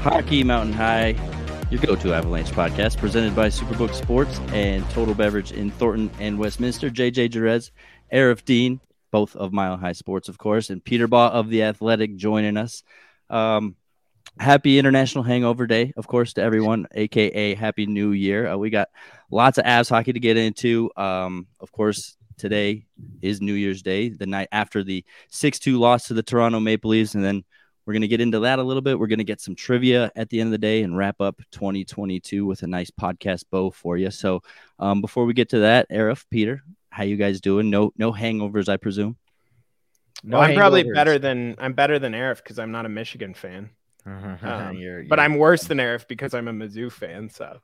Hockey Mountain High, your go to Avalanche podcast, presented by Superbook Sports and Total Beverage in Thornton and Westminster. JJ Jerez, Aarif Deen, both of Mile High Sports, of course, and Peter Baugh of The Athletic joining us. Um, happy International Hangover Day, of course, to everyone, aka Happy New Year. Uh, we got lots of Avs hockey to get into. Um, of course, today is New Year's Day, the night after the 6 2 loss to the Toronto Maple Leafs, and then we're going to get into that a little bit. We're going to get some trivia at the end of the day and wrap up 2022 with a nice podcast bow for you. So, um, before we get to that, Aarif, Peter, how you guys doing? No, no hangovers, I presume. No, well, I'm probably better than I'm better than Aarif because I'm not a Michigan fan. Um, you're, you're, but I'm worse than Aarif because I'm a Mizzou fan. So.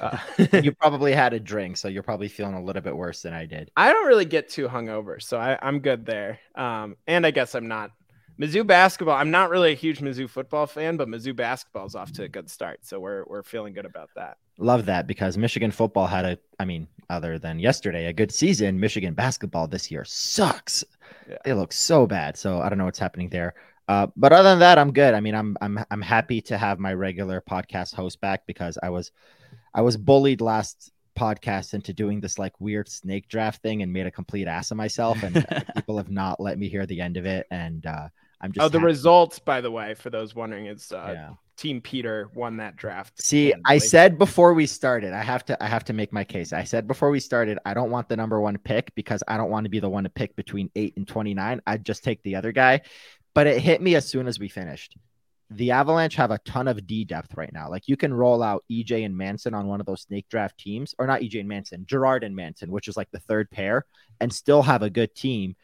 Uh, you probably had a drink, so you're probably feeling a little bit worse than I did. I don't really get too hungover, so I, I'm good there. Um, and I guess I'm not Mizzou basketball. I'm not really a huge Mizzou football fan, but Mizzou basketball is off to a good start, so we're we're feeling good about that. Love that because Michigan football had a, I mean, other than yesterday, a good season. Michigan basketball this year sucks. Yeah. They look so bad. So I don't know what's happening there. Uh, but other than that, I'm good. I mean, I'm I'm I'm happy to have my regular podcast host back because I was I was bullied last podcast into doing this like weird snake draft thing and made a complete ass of myself and people have not let me hear the end of it and uh I'm just Oh, the happy. results by the way for those wondering is uh yeah. Team Peter won that draft. See, I said before we started, I have to I have to make my case. I said before we started, I don't want the number 1 pick because I don't want to be the one to pick between 8 and 29. I'd just take the other guy. But it hit me as soon as we finished the Avalanche have a ton of D depth right now. Like you can roll out EJ and Manson on one of those snake draft teams, or not EJ and Manson, Gerard and Manson, which is like the third pair, and still have a good team.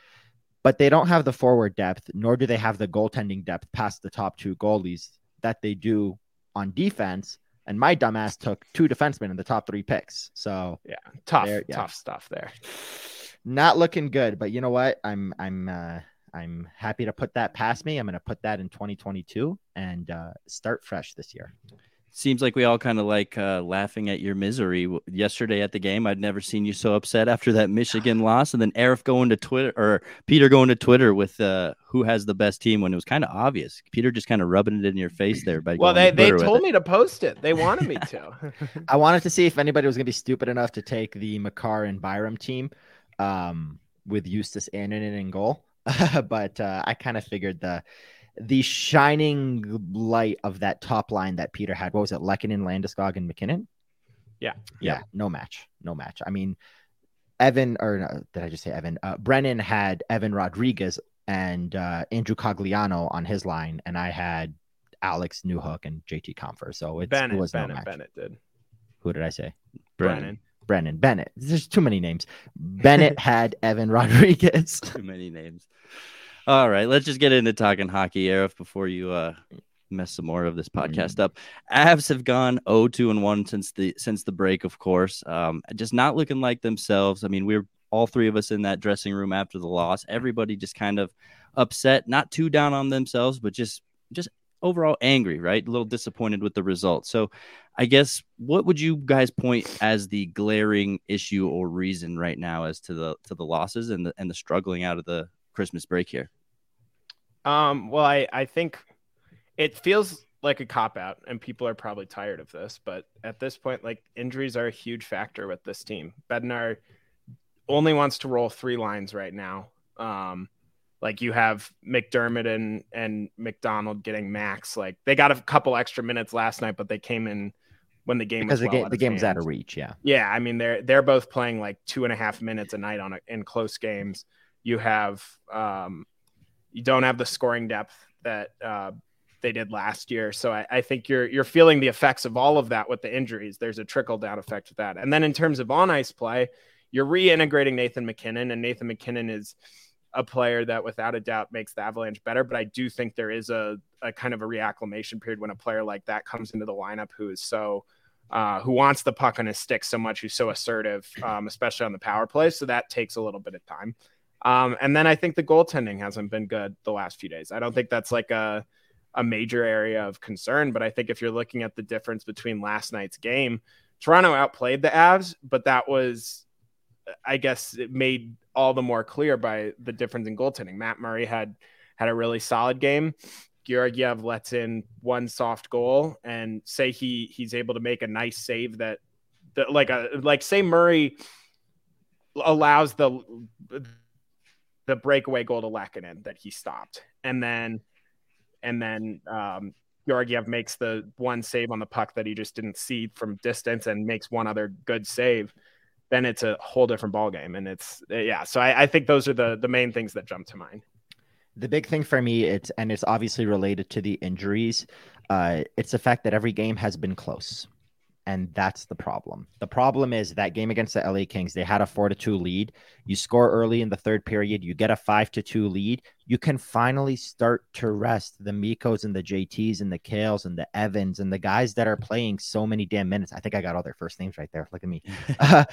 But they don't have the forward depth, nor do they have the goaltending depth past the top two goalies that they do on defense. And my dumbass took two defensemen in the top three picks. So yeah, tough, yeah. tough stuff there. Not looking good, but you know what? I'm I'm uh I'm happy to put that past me. I'm going to put that in 2022 and uh, start fresh this year. Seems like we all kind of like uh, laughing at your misery yesterday at the game. I'd never seen you so upset after that Michigan loss, and then Aarif going to Twitter or Peter going to Twitter with uh, who has the best team when it was kind of obvious. Peter just kind of rubbing it in your face there. By well, they, they told me to post it. They wanted me to. I wanted to see if anybody was going to be stupid enough to take the Makar and Byram team um, with Justus Annunen in goal. but uh, I kind of figured the the shining light of that top line that Peter had. What was it? Lehkonen, Landeskog, and MacKinnon. Yeah. yeah, no match, no match. I mean, Evan or no, did I just say Evan? Uh, Brennan had Evan Rodrigues and uh, Andrew Cogliano on his line, and I had Alex Newhook and JT Compher. So it was Bennett, no match. Bennett did. Who did I say? Brennan. Brennan Bennett. There's too many names. Bennett had Evan Rodrigues. too many names. All right, let's just get into talking hockey, Aarif, before you uh, mess some more of this podcast mm-hmm. up. Avs have gone 0-2 and 1 since the since the break, of course. Um, just not looking like themselves. I mean, we are all three of us in that dressing room after the loss. Everybody just kind of upset, not too down on themselves, but just just overall angry, right? A little disappointed with the results. So, I guess what would you guys point as the glaring issue or reason right now as to the to the losses and the and the struggling out of the Christmas break here? Um, well, I, I think it feels like a cop out, and people are probably tired of this, but at this point, like injuries are a huge factor with this team. Bednar only wants to roll three lines right now. Um, like you have MacDermid and and MacDonald getting max. Like they got a couple extra minutes last night, but they came in when the game because the well game the game's out of reach. Yeah, yeah. I mean they're they're both playing like two and a half minutes a night on a, in close games. You have um, you don't have the scoring depth that uh, they did last year. So I, I, think you're you're feeling the effects of all of that with the injuries. There's a trickle down effect with that. And then in terms of on ice play, you're reintegrating Nathan MacKinnon, and Nathan MacKinnon is a player that without a doubt makes the Avalanche better. But I do think there is a, a kind of a reacclimation period when a player like that comes into the lineup who is so uh, who wants the puck on his stick so much, who's so assertive, um, especially on the power play. So that takes a little bit of time. Um, and then I think the goaltending hasn't been good the last few days. I don't think that's like a a major area of concern, but I think if you're looking at the difference between last night's game, Toronto outplayed the Avs, but that was, I guess, it made all the more clear by the difference in goaltending. Matt Murray had had a really solid game. Georgiev lets in one soft goal, and say he he's able to make a nice save that, that like a like say Murray allows the the breakaway goal to Lehkonen that he stopped. And then and then um Georgiev makes the one save on the puck that he just didn't see from distance and makes one other good save, then it's a whole different ball game. And it's yeah, so I, I think those are the the main things that jump to mind. The big thing for me, it's and it's obviously related to the injuries. Uh, it's the fact that every game has been close and that's the problem. The problem is that game against the LA Kings, they had a 4 to 2 lead. You score early in the third period, you get a 5 to 2 lead. You can finally start to rest the Mikkos and the JTs and the Cales and the Evans and the guys that are playing so many damn minutes. I think I got all their first names right there. Look at me. uh,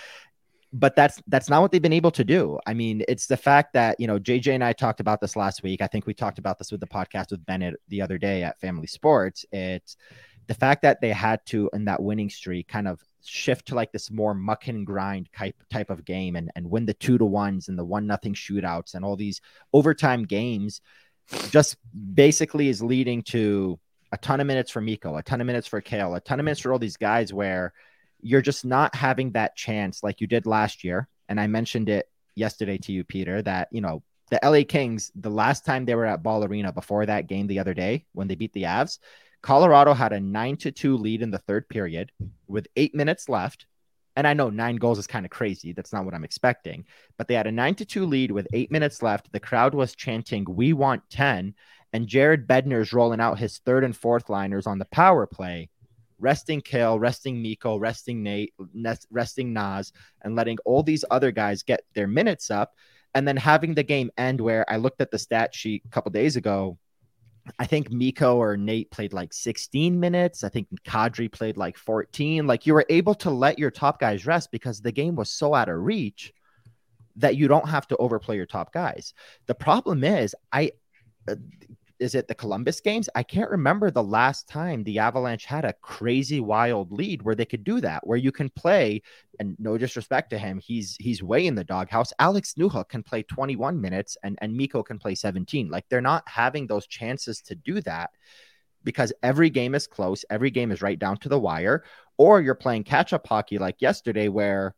but that's that's not what they've been able to do. I mean, it's the fact that you know JJ and I talked about this last week. I think we talked about this with the podcast with Bennett the other day at Family Sports. It's the fact that they had to in that winning streak kind of shift to like this more muck and grind type type of game and and win the two to ones and the one nothing shootouts and all these overtime games just basically is leading to a ton of minutes for Mikko, a ton of minutes for Cale, a ton of minutes for all these guys where you're just not having that chance like you did last year. And I mentioned it yesterday to you, Peter, that you know the LA Kings, the last time they were at Ball Arena before that game the other day when they beat the Avs, Colorado had a nine to two lead in the third period with eight minutes left. And I know nine goals is kind of crazy. That's not what I'm expecting. But they had a nine to two lead with eight minutes left. The crowd was chanting, We want 10. And Jared Bednar's rolling out his third and fourth liners on the power play, resting Cale, resting Mikko, resting Nate, resting Naz, and letting all these other guys get their minutes up. And then having the game end where I looked at the stat sheet a couple days ago I think Mikko or Nate played like 16 minutes. I think Kadri played like 14. Like you were able to let your top guys rest because the game was so out of reach that you don't have to overplay your top guys. The problem is, I uh, is it the Columbus games? I can't remember the last time the Avalanche had a crazy wild lead where they could do that, where you can play. And no disrespect to him, he's he's way in the doghouse. Alex Newhook can play 21 minutes, and and Mikko can play 17. Like they're not having those chances to do that because every game is close, every game is right down to the wire, or you're playing catch up hockey like yesterday where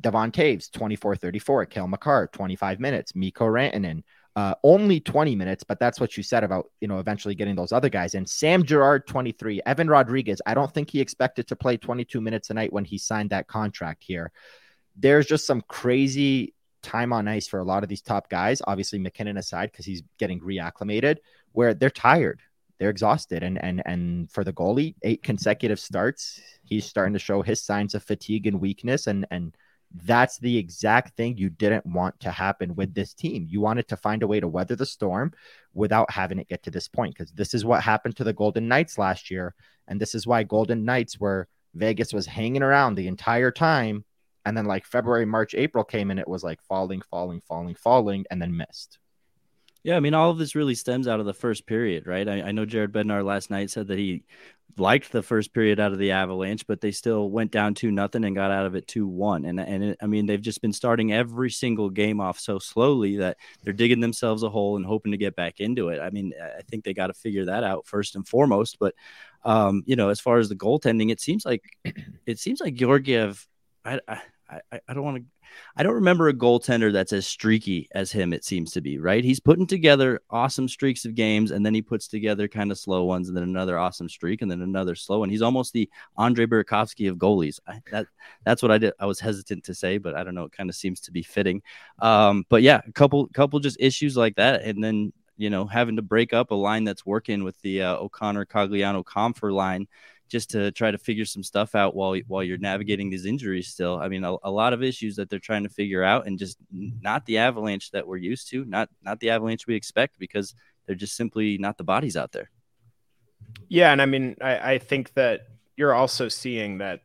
Devon Toews 24 34, Cale Makar 25 minutes, Mikko Rantanen uh, only 20 minutes, but that's what you said about, you know, eventually getting those other guys in. Sam Girard, 23. Evan Rodrigues. I don't think he expected to play 22 minutes a night when he signed that contract here. There's just some crazy time on ice for a lot of these top guys, obviously MacKinnon aside, because he's getting reacclimated, where they're tired. They're exhausted. And and and for the goalie, eight consecutive starts, he's starting to show his signs of fatigue and weakness. And and that's the exact thing you didn't want to happen with mm-hmm. this team. You wanted to find a way to weather the storm without having it get to this point because this is what happened to the Golden Knights last year. And this is why Golden Knights were Vegas was hanging around the entire time. And then like February, March, April came and it was like falling, falling, falling, falling, and then missed. Yeah, I mean, all of this really stems out of the first period, right? I, I know Jared Bednar last night said that he liked the first period out of the Avalanche, but they still went down two nothing and got out of it two one. And and it, I mean, they've just been starting every single game off so slowly that they're digging themselves a hole and hoping to get back into it. I mean, I think they got to figure that out first and foremost. But um, you know, as far as the goaltending, it seems like it seems like Georgiev. I, I, I don't want to I don't remember a goaltender that's as streaky as him, it seems to be, right? He's putting together awesome streaks of games and then he puts together kind of slow ones and then another awesome streak and then another slow one. He's almost the Andre Burakovsky of goalies. I, that that's what I did. I was hesitant to say, but I don't know. It kind of seems to be fitting. Um, but yeah, a couple couple just issues like that. And then you know, having to break up a line that's working with the uh, O'Connor Cogliano Compher line just to try to figure some stuff out while while you're navigating these injuries still. I mean, a, a, lot of issues that they're trying to figure out and just not the avalanche that we're used to, not not the avalanche we expect because they're just simply not the bodies out there. Yeah, and I mean, I, I think that you're also seeing that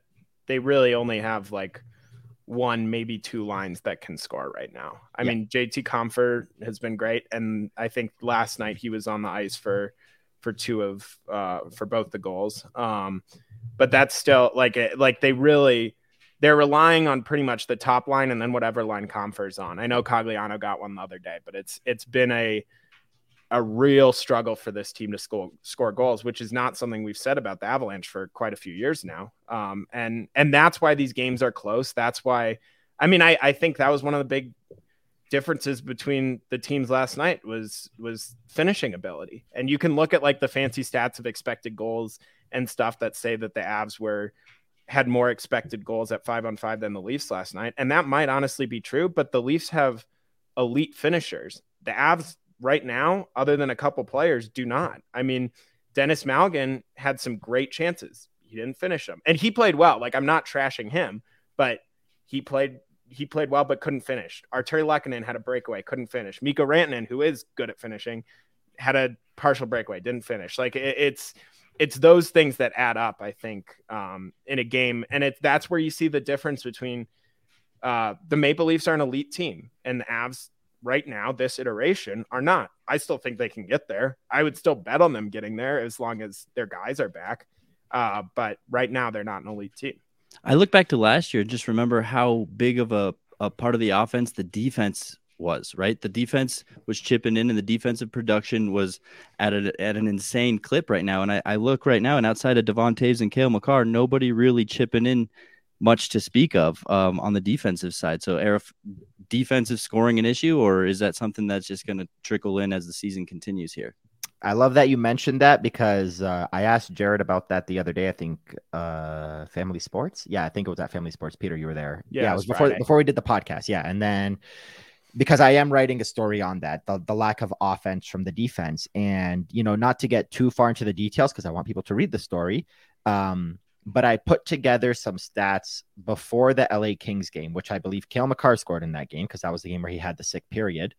they really only have like one, maybe two lines that can score right now. I yeah. mean, JT Compher has been great, and I think last night he was on the ice for for two of uh, for both the goals. Um, but that's still like like they really they're relying on pretty much the top line and then whatever line Compher's on. I know Cogliano got one the other day, but it's it's been a a real struggle for this team to score score goals, which is not something we've said about the Avalanche for quite a few years now. Um, and and that's why these games are close. That's why, I mean, I I think that was one of the big differences between the teams last night was was finishing ability. And you can look at like the fancy stats of expected goals and stuff that say that the Avs were had more expected goals at 5 on 5 than the Leafs last night, and that might honestly be true, but the Leafs have elite finishers. The Avs right now, other than a couple players, do not. I mean, Denis Malgin had some great chances. He didn't finish them. And he played well. Like I'm not trashing him, but he played he played well but couldn't finish. Artturi Lehkonen had a breakaway, couldn't finish. Mikko Rantanen, who is good at finishing, had a partial breakaway, didn't finish. Like it, it's it's those things that add up, I think, um, in a game, and it's that's where you see the difference between uh, the Maple Leafs are an elite team, and the Avs right now, this iteration, are not. I still think they can get there. I would still bet on them getting there as long as their guys are back. Uh, but right now, they're not an elite team. I look back to last year and just remember how big of a, a part of the offense the defense was, right? The defense was chipping in and the defensive production was at, a, at an insane clip right now. And I, I look right now and outside of Devon Toews and Cale Makar, nobody really chipping in much to speak of um, on the defensive side. So, Aarif, defensive scoring an issue, or is that something that's just going to trickle in as the season continues here? I love that you mentioned that because uh, I asked Jared about that the other day. I think uh, Family Sports. Yeah, I think it was at Family Sports. Peter, you were there. Yeah, yeah it was before before we did the podcast. Yeah, and then because I am writing a story on that the, the lack of offense from the defense, and you know, not to get too far into the details because I want people to read the story. Um, but I put together some stats before the LA Kings game, which I believe Cale Makar scored in that game because that was the game where he had the sick period.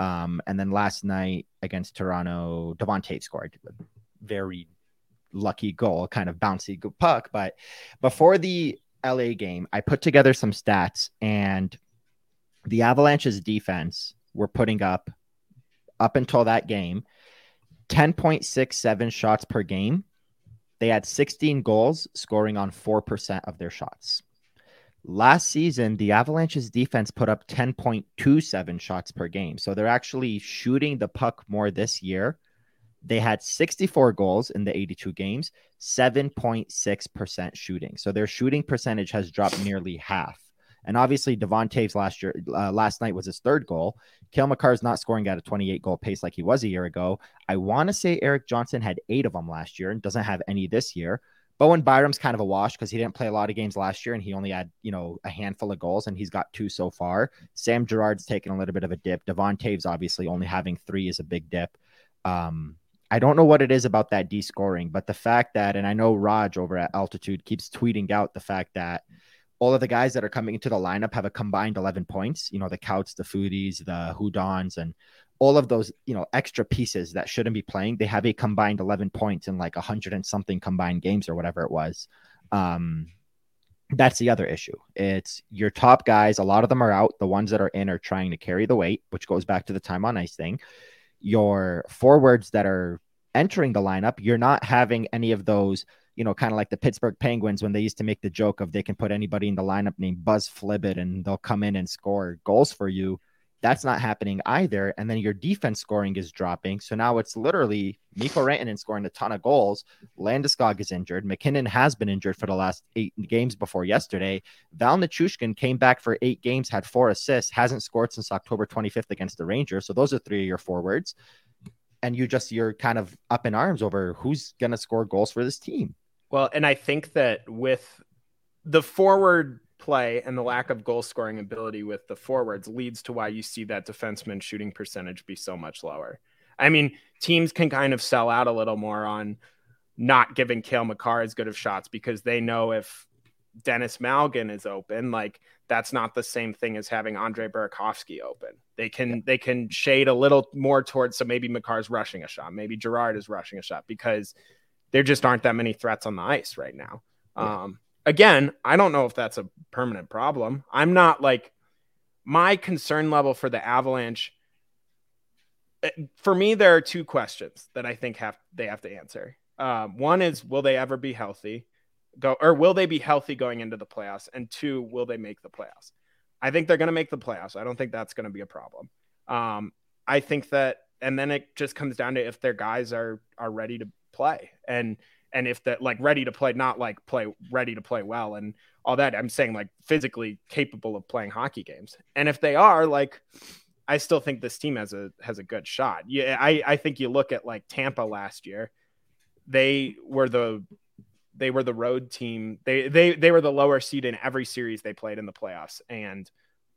Um, and then last night against Toronto, Devon Toews scored a very lucky goal, kind of bouncy puck. But before the LA game, I put together some stats, and the Avalanche's defense were putting up, up until that game, 10.67 shots per game. They had 16 goals, scoring on 4% of their shots. Last season, the Avalanche's defense put up 10.27 shots per game. So they're actually shooting the puck more this year. They had 64 goals in the 82 games, 7.6% shooting. So their shooting percentage has dropped nearly half. And obviously, Devon Toews last year, uh, last night was his third goal. Cale Makar is not scoring at a 28 goal pace like he was a year ago. I want to say Erik Johnson had eight of them last year and doesn't have any this year. Bowen Byram's kind of a wash because he didn't play a lot of games last year and he only had, you know, a handful of goals and he's got two so far. Sam Girard's taken a little bit of a dip. Devon Toews obviously only having three is a big dip. Um, I don't know what it is about that D scoring, but the fact that, and I know Raj over at Altitude keeps tweeting out the fact that all of the guys that are coming into the lineup have a combined 11 points. You know, the Kauts, the Foudys, the Hudons, and all of those, you know, extra pieces that shouldn't be playing, they have a combined 11 points in like a hundred and something combined games or whatever it was. Um, that's the other issue. It's your top guys. A lot of them are out. The ones that are in are trying to carry the weight, which goes back to the time on ice thing. Your forwards that are entering the lineup, you're not having any of those, you know, kind of like the Pittsburgh Penguins when they used to make the joke of they can put anybody in the lineup named Buzz Flibbit and they'll come in and score goals for you. That's not happening either. And then your defense scoring is dropping. So now it's literally Mikko Rantanen scoring a ton of goals. Landeskog is injured. MacKinnon has been injured for the last eight games before yesterday. Val Nichushkin came back for eight games, had four assists, hasn't scored since October 25th against the Rangers. So those are three of your forwards. And you just, you're kind of up in arms over who's going to score goals for this team. Well, and I think that with the forward play and the lack of goal scoring ability with the forwards leads to why you see that defenseman shooting percentage be so much lower. I mean, teams can kind of sell out a little more on not giving Cale Makar as good of shots because they know if Denis Malgin is open, like that's not the same thing as having Andre Burakovsky open. They can yeah. they can shade a little more towards so maybe Makar's rushing a shot, maybe Girard is rushing a shot because there just aren't that many threats on the ice right now. Yeah. Um, again, I don't know if that's a permanent problem. I'm not like my concern level for the Avalanche. Eh, for me, there are two questions that I think have they have to answer. Um, one is, will they ever be healthy? Go or will they be healthy going into the playoffs? And two, will they make the playoffs? I think they're going to make the playoffs. I don't think that's going to be a problem. Um, I think that, and then it just comes down to if their guys are are ready to play and and if that like ready to play, not like play ready to play well and all that. I'm saying like physically capable of playing hockey games. And if they are, like I still think this team has a has a good shot. Yeah, I I think you look at like Tampa last year, they were the they were the road team. They they they were the lower seed in every series they played in the playoffs and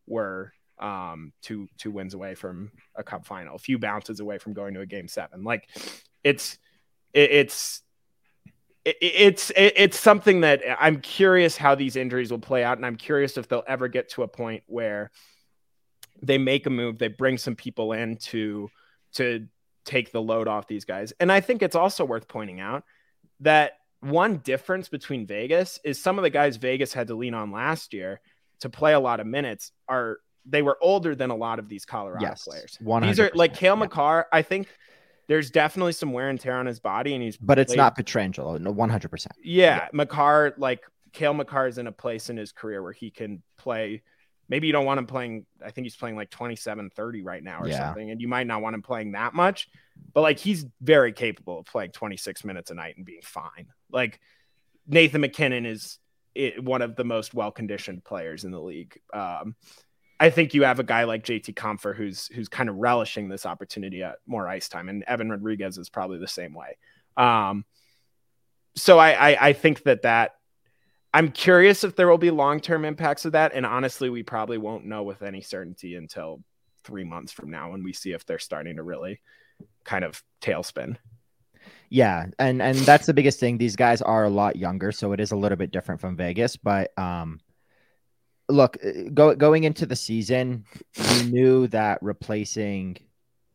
were um two two wins away from a cup final, a few bounces away from going to a game seven. Like it's it, it's it, it's it, it's something that I'm curious how these injuries will play out, and I'm curious if they'll ever get to a point where they make a move, they bring some people in to to take the load off these guys. And I think it's also worth pointing out that one difference between Vegas is some of the guys Vegas had to lean on last year to play a lot of minutes are they were older than a lot of these Colorado yes, players. These are like Cale yeah. Makar. I think there's definitely some wear and tear on his body, and he's but it's played... not Pietrangelo, no, one hundred percent. Yeah, Makar, like Cale Makar, is in a place in his career where he can play. Maybe you don't want him playing. I think he's playing like 27, 30 right now or yeah. something, and you might not want him playing that much. But like he's very capable of playing 26 minutes a night and being fine. Like Nathan MacKinnon is it, one of the most well conditioned players in the league. Um, I think you have a guy like JT Compher who's who's kind of relishing this opportunity at more ice time, and Evan Rodrigues is probably the same way. Um, so I, I, I think that that I'm curious if there will be long term impacts of that, and honestly, we probably won't know with any certainty until three months from now when we see if they're starting to really kind of tailspin. Yeah, and and that's the biggest thing. These guys are a lot younger, so it is a little bit different from Vegas, but um look, uh, go, going into the season, we knew that replacing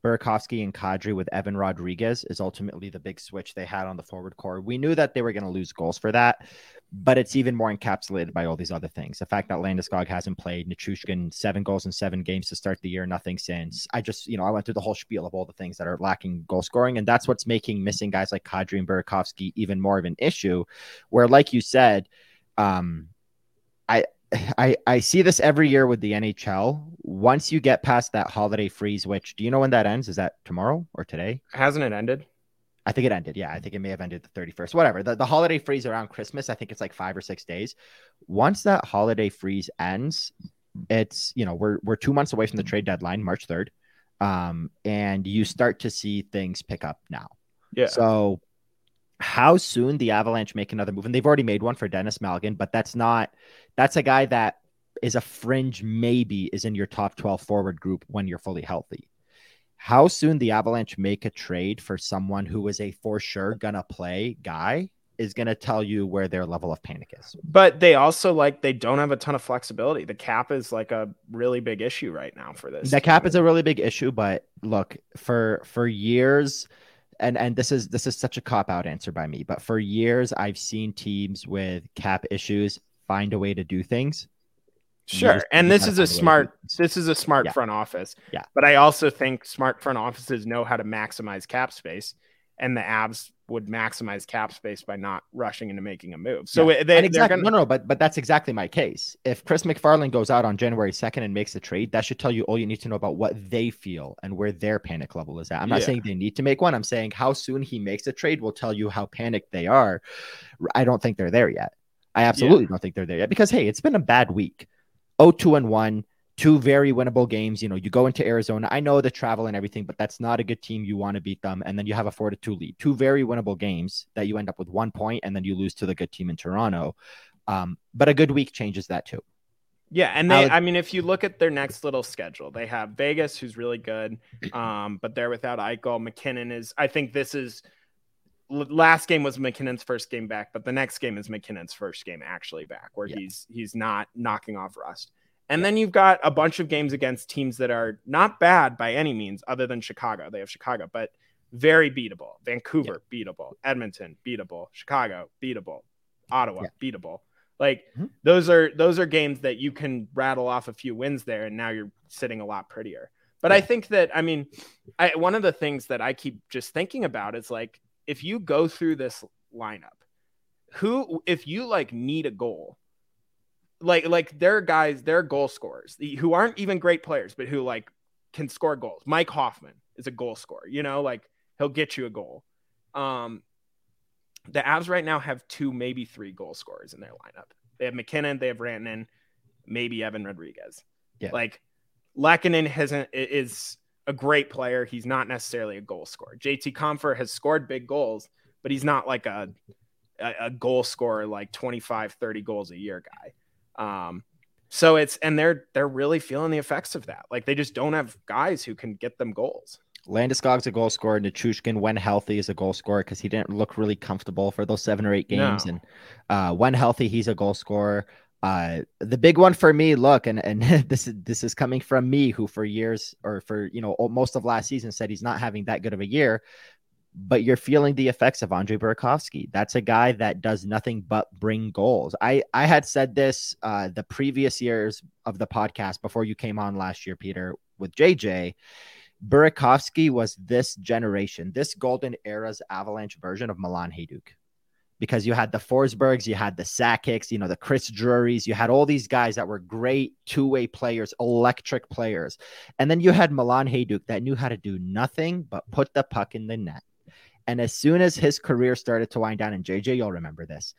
Burakovsky and Kadri with Evan Rodrigues is ultimately the big switch they had on the forward core. We knew that they were going to lose goals for that, but it's even more encapsulated by all these other things. The fact that Landeskog hasn't played, Nichushkin seven goals in seven games to start the year, nothing since. I just, you know, I went through the whole spiel of all the things that are lacking goal scoring, and that's what's making missing guys like Kadri and Burakovsky even more of an issue. Where, like you said, um, I I, I see this every year with the NHL. Once you get past that holiday freeze, which do you know when that ends? Is that tomorrow or today? Hasn't it ended? I think it ended. Yeah, I think it may have ended the 31st. Whatever. The, the holiday freeze around Christmas, I think it's like five or six days. Once that holiday freeze ends, it's you know, we're we're two months away from the trade deadline, March 3rd. Um, and you start to see things pick up now. Yeah. So how soon the Avalanche make another move, and they've already made one for Denis Malgin, but that's not that's a guy that is a fringe maybe is in your top 12 forward group when you're fully healthy. How soon the Avalanche make a trade for someone who is a for sure gonna play guy is gonna tell you where their level of panic is. But they also like they don't have a ton of flexibility. The cap is like a really big issue right now for this. The cap is a really big issue, but look, for for years and and this is this is such a cop out answer by me, but for years I've seen teams with cap issues find a way to do things. Sure, and this is a smart this is a smart front office. Yeah, but I also think smart front offices know how to maximize cap space, and the Avs would maximize cap space by not rushing into making a move. So yeah. they, exactly, gonna... no, no, but but that's exactly my case. If Chris MacFarland goes out on January second and makes a trade, that should tell you all you need to know about what they feel and where their panic level is at. I'm not yeah. saying they need to make one. I'm saying how soon he makes a trade will tell you how panicked they are. I don't think they're there yet. I absolutely yeah. don't think they're there yet because hey, it's been a bad week. 0-2 and one two very winnable games. You know, you go into Arizona. I know the travel and everything, but that's not a good team. You want to beat them, and then you have a four to two lead. Two very winnable games that you end up with one point, and then you lose to the good team in Toronto. Um, but a good week changes that too. Yeah, and they I mean if you look at their next little schedule, they have Vegas who's really good. Um, but they're without Eichel. MacKinnon is I think this is last game was MacKinnon's first game back, but the next game is MacKinnon's first game actually back, where Yeah. he's he's not knocking off rust. And then you've got a bunch of games against teams that are not bad by any means, other than Chicago. They have Chicago, but very beatable. Vancouver, beatable. Edmonton, beatable. Chicago, beatable. Ottawa, beatable. Like Mhm. those are those are games that you can rattle off a few wins there, and now you're sitting a lot prettier. But I think that I mean, I one of the things that I keep just thinking about is like if you go through this lineup, who if you like need a goal, like like there are guys, there are goal scorers who aren't even great players, but who like can score goals. Mike Hoffman is a goal scorer, you know, like he'll get you a goal. Um the Avs right now have two, maybe three goal scorers in their lineup. They have MacKinnon, they have Rantanen, maybe Evan Rodrigues. Yeah. Like Lehkonen hasn't is a great player. He's not necessarily a goal scorer. JT Compher has scored big goals, but he's not like a a, a goal scorer like 25, 30 goals a year guy. Um, so it's and they're they're really feeling the effects of that. Like they just don't have guys who can get them goals. Landeskog's a goal scorer. Nichushkin, when healthy, is a goal scorer because he didn't look really comfortable for those seven or eight games. No. And uh, when healthy, he's a goal scorer. Uh, the big one for me, look, and and this is this is coming from me, who for years or for you know most of last season said he's not having that good of a year. But you're feeling the effects of Andre Burakovsky. That's a guy that does nothing but bring goals. I I had said this uh, the previous years of the podcast before you came on last year, Peter, with JJ. Burakovsky was this generation, this golden era's Avalanche version of Milan Hejduk. Because you had the Forsbergs, you had the Sakics, you know, the Chris Drurys, you had all these guys that were great two-way players, electric players. And then you had Milan Hejduk that knew how to do nothing but put the puck in the net. And as soon as his career started to wind down, and JJ, you'll remember this,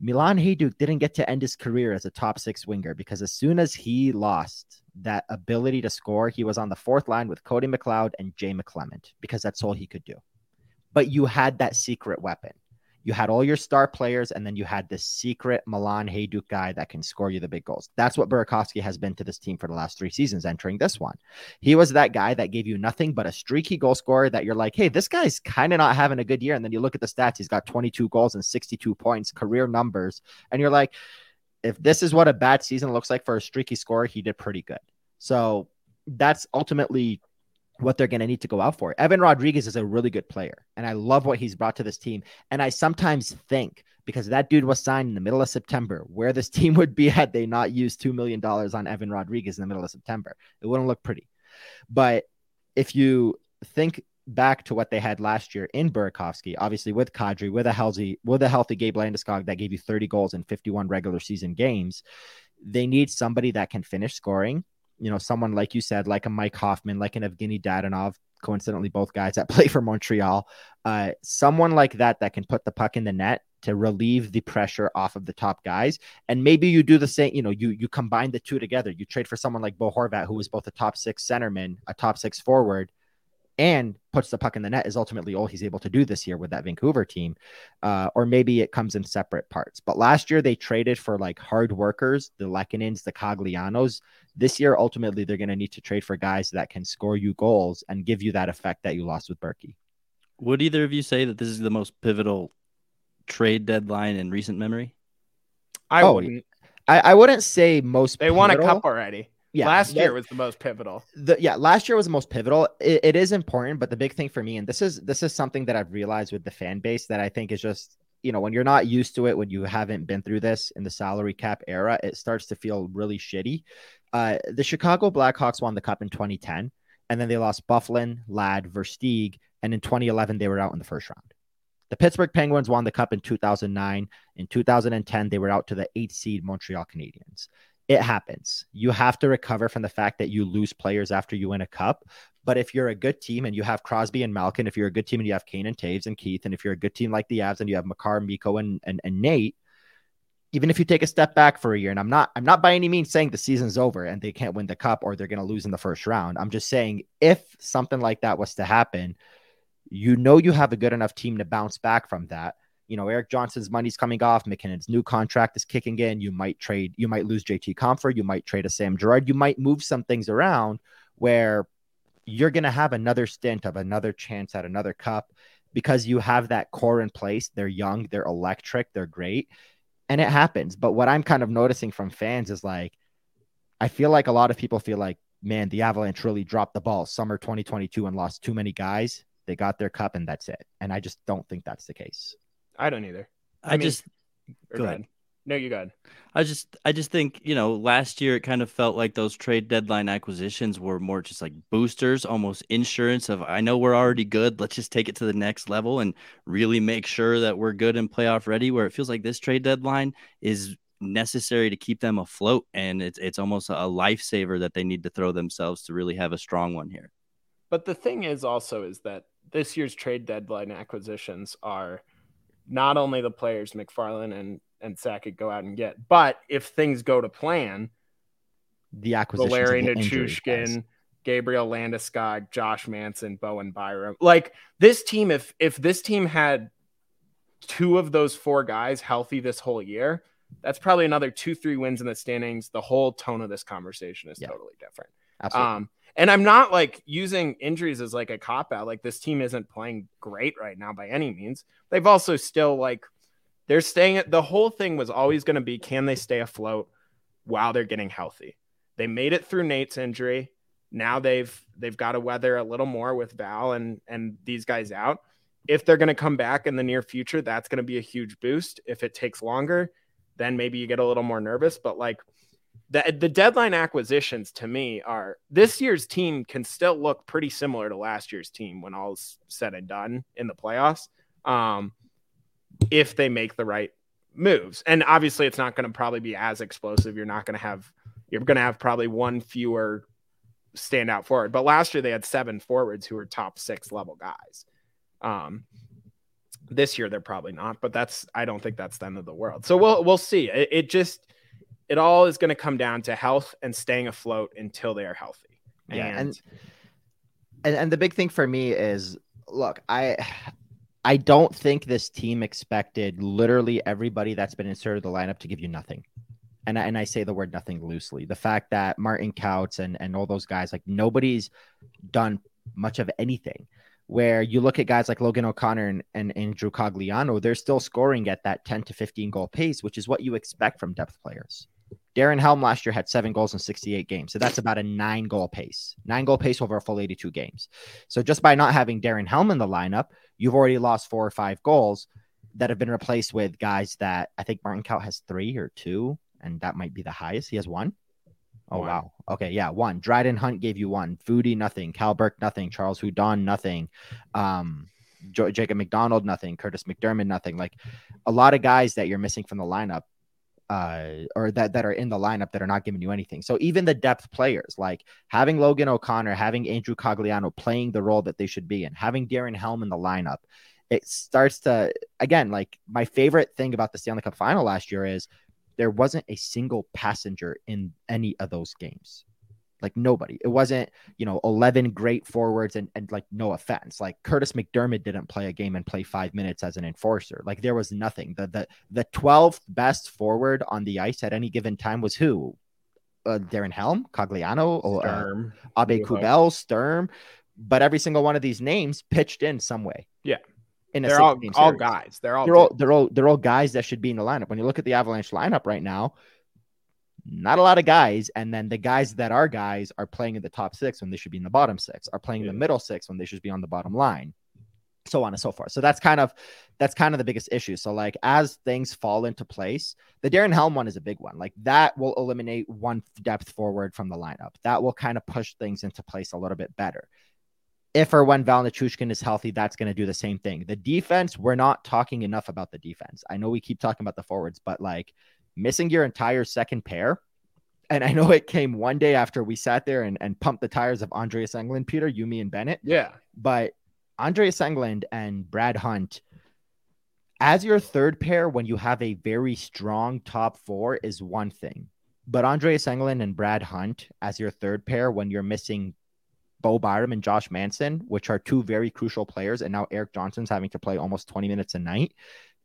Milan Hejduk didn't get to end his career as a top six winger because as soon as he lost that ability to score, he was on the fourth line with Cody McLeod and Jay McClement because that's all he could do. But you had that secret weapon. You had all your star players, and then you had this secret Milan Hejduk guy that can score you the big goals. That's what Burakovsky has been to this team for the last three seasons, entering this one. He was that guy that gave you nothing but a streaky goal scorer that you're like, hey, this guy's kind of not having a good year. And then you look at the stats, he's got 22 goals and 62 points, career numbers. And you're like, if this is what a bad season looks like for a streaky scorer, he did pretty good. So that's ultimately what they're going to need to go out for. Evan Rodrigues is a really good player, and I love what he's brought to this team. And I sometimes think because that dude was signed in the middle of September, where this team would be had they not used $2 million on Evan Rodrigues in the middle of September. It wouldn't look pretty. But if you think back to what they had last year in Burakovsky, obviously with Kadri, with a healthy, with a healthy Gabe Landeskog that gave you 30 goals in 51 regular season games, they need somebody that can finish scoring. You know, someone like you said, like a Mike Hoffman, like an Evgeny Dadonov, coincidentally, both guys that play for Montreal. Uh, someone like that that can put the puck in the net to relieve the pressure off of the top guys. And maybe you do the same, you know, you you combine the two together. You trade for someone like Bo Horvat, who is both a top six centerman, a top six forward, and puts the puck in the net is ultimately all he's able to do this year with that Vancouver team. Uh, or maybe it comes in separate parts. But last year they traded for like hard workers, the Lehkonens, the Coglianos. This year, ultimately, they're going to need to trade for guys that can score you goals and give you that effect that you lost with Berkey. Would either of you say that this is the most pivotal trade deadline in recent memory? I Oh, wouldn't. I, I wouldn't say most. They won a cup already. Yeah, Last that- year was the most pivotal. the yeah last year was the most pivotal. It, it is important but the big thing for me and this is this is something that i've realized with the fan base that i think is just you know when you're not used to it when you haven't been through this in the salary cap era it starts to feel really shitty. Uh the chicago blackhawks won the cup in 2010 and then they lost Byfuglien Ladd versteeg and in 2011 they were out in the first round. The pittsburgh penguins won the cup in 2009 in 2010 they were out to the eight seed montreal canadiens it happens. You have to recover from the fact that you lose players after you win a cup. But if you're a good team and you have Crosby and Malkin, if you're a good team and you have Kane and Toews and Keith, and if you're a good team like the Avs and you have Makar, Mikko, and, and, and Nate, even if you take a step back for a year, and I'm not I'm not by any means saying the season's over and they can't win the cup or they're gonna lose in the first round. I'm just saying if something like that was to happen, you know you have a good enough team to bounce back from that you know, Erik Johnson's money's coming off. MacKinnon's new contract is kicking in. You might trade, you might lose JT Compher. You might trade a Sam Girard. You might move some things around where you're going to have another stint of another chance at another cup. because you have that core in place. They're young, they're electric, they're great. And it happens. But what I'm kind of noticing from fans is like, I feel like a lot of people feel like, man, the Avalanche really dropped the ball summer 2022 and lost too many guys. They got their cup and that's it. And I just don't think that's the case. I don't either. I, mean, just go ahead. No, you got. I just I just think, you know, last year it kind of felt like those trade deadline acquisitions were more just like boosters, almost insurance of I know we're already good, let's just take it to the next level and really make sure that we're good and playoff ready where it feels like this trade deadline is necessary to keep them afloat and it's it's almost a lifesaver that they need to throw themselves to really have a strong one here. But the thing is also is that this year's trade deadline acquisitions are not only the players MacFarland and and Sakic go out and get. But if things go to plan, the acquisition, Larry Nichushkin, Gabriel Landeskog, Josh Manson, Bowen Byram, like this team, if if this team had two of those four guys healthy this whole year, that's probably another two, three wins in the standings. The whole tone of this conversation is yeah. totally different. Absolutely. Um, and I'm not like using injuries as like a cop out. Like this team isn't playing great right now by any means. They've also still like they're staying the whole thing was always going to be can they stay afloat while they're getting healthy? They made it through Nate's injury. Now they've they've got to weather a little more with Val and and these guys out. If they're going to come back in the near future, that's going to be a huge boost. If it takes longer, then maybe you get a little more nervous, but like the the deadline acquisitions to me are this year's team can still look pretty similar to last year's team when all's said and done in the playoffs. Um, if they make the right moves. And obviously, it's not going to probably be as explosive. You're not going to have, you're going to have probably one fewer standout forward. But last year, they had seven forwards who were top six level guys. Um, this year, they're probably not, but that's, I don't think that's the end of the world. So we'll, we'll see. It, it just, it all is going to come down to health and staying afloat until they are healthy. Yeah. And, and, and, the big thing for me is, look, I, I don't think this team expected literally everybody that's been inserted the lineup to give you nothing. And I, and I say the word nothing loosely. The fact that Martin Kaut and, and all those guys, like nobody's done much of anything. Where you look at guys like Logan O'Connor and, and Andrew Cogliano, they're still scoring at that 10 to 15 goal pace, which is what you expect from depth players. Darren Helm last year had seven goals in 68 games. So that's about a nine goal pace, nine goal pace over a full 82 games. So just by not having Darren Helm in the lineup, you've already lost four or five goals that have been replaced with guys that I think Martin Kaut has three or two, and that might be the highest. He has one. Oh one. wow. Okay, yeah, one. Dryden Hunt gave you one. Foudy, nothing. Cal Burke nothing. Charles Hudon nothing. Um, Jacob MacDonald, nothing. Curtis MacDermid, nothing. Like a lot of guys that you're missing from the lineup uh, or that that are in the lineup that are not giving you anything. So even the depth players, like having Logan O'Connor, having Andrew Cogliano playing the role that they should be in, having Darren Helm in the lineup, it starts to again like my favorite thing about the Stanley Cup final last year is there wasn't a single passenger in any of those games. Like nobody. It wasn't, you know, 11 great forwards and, and like no offense. Like Kurtis MacDermid didn't play a game and play five minutes as an enforcer. Like there was nothing. The the the 12th best forward on the ice at any given time was who? Uh, Darren Helm, Cogliano, or Sturm, uh, Aube-Kubel, Sturm. But every single one of these names pitched in some way. Yeah. In they're all, all guys. They're all they're all they're all they're all guys that should be in the lineup. When you look at the Avalanche lineup right now, not a lot of guys. And then the guys that are guys are playing in the top six when they should be in the bottom six, are playing yeah. in the middle six when they should be on the bottom line, so on and so forth. So that's kind of that's kind of the biggest issue. So like as things fall into place, the Darren Helm one is a big one. Like that will eliminate one depth forward from the lineup. That will kind of push things into place a little bit better. If or when Val Nichushkin is healthy, that's going to do the same thing. The defense, we're not talking enough about the defense. I know we keep talking about the forwards, but like missing your entire second pair. And I know it came one day after we sat there and, and pumped the tires of Andreas Englund, Peter, you, me, and Bennett. Yeah. But Andreas Englund and Brad Hunt, as your third pair, when you have a very strong top four, is one thing. But Andreas Englund and Brad Hunt as your third pair, when you're missing Bo Byram and Josh Manson, which are two very crucial players, and now Erik Johnson's having to play almost 20 minutes a night,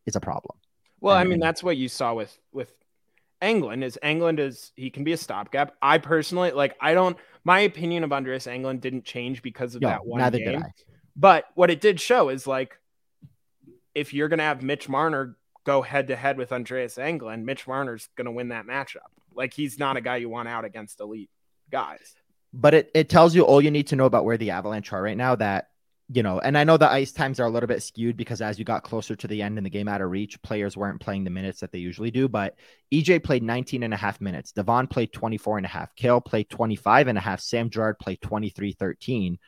is a problem. Well, I mean, that's what you saw with with Englund is Englund is he can be a stopgap. I personally like I don't my opinion of Andreas Englund didn't change because of that one game. But what it did show is like if you're going to have Mitch Marner go head to head with Andreas Englund, Mitch Marner's going to win that matchup. Like he's not a guy you want out against elite guys. But it, it tells you all you need to know about where the Avalanche are right now that you know, and I know the ice times are a little bit skewed because as you got closer to the end and the game out of reach, players weren't playing the minutes that they usually do. But EJ played 19 and a half minutes. Devon played 24 and a half. Cale played 25 and a half. Sam Girard played 23 13.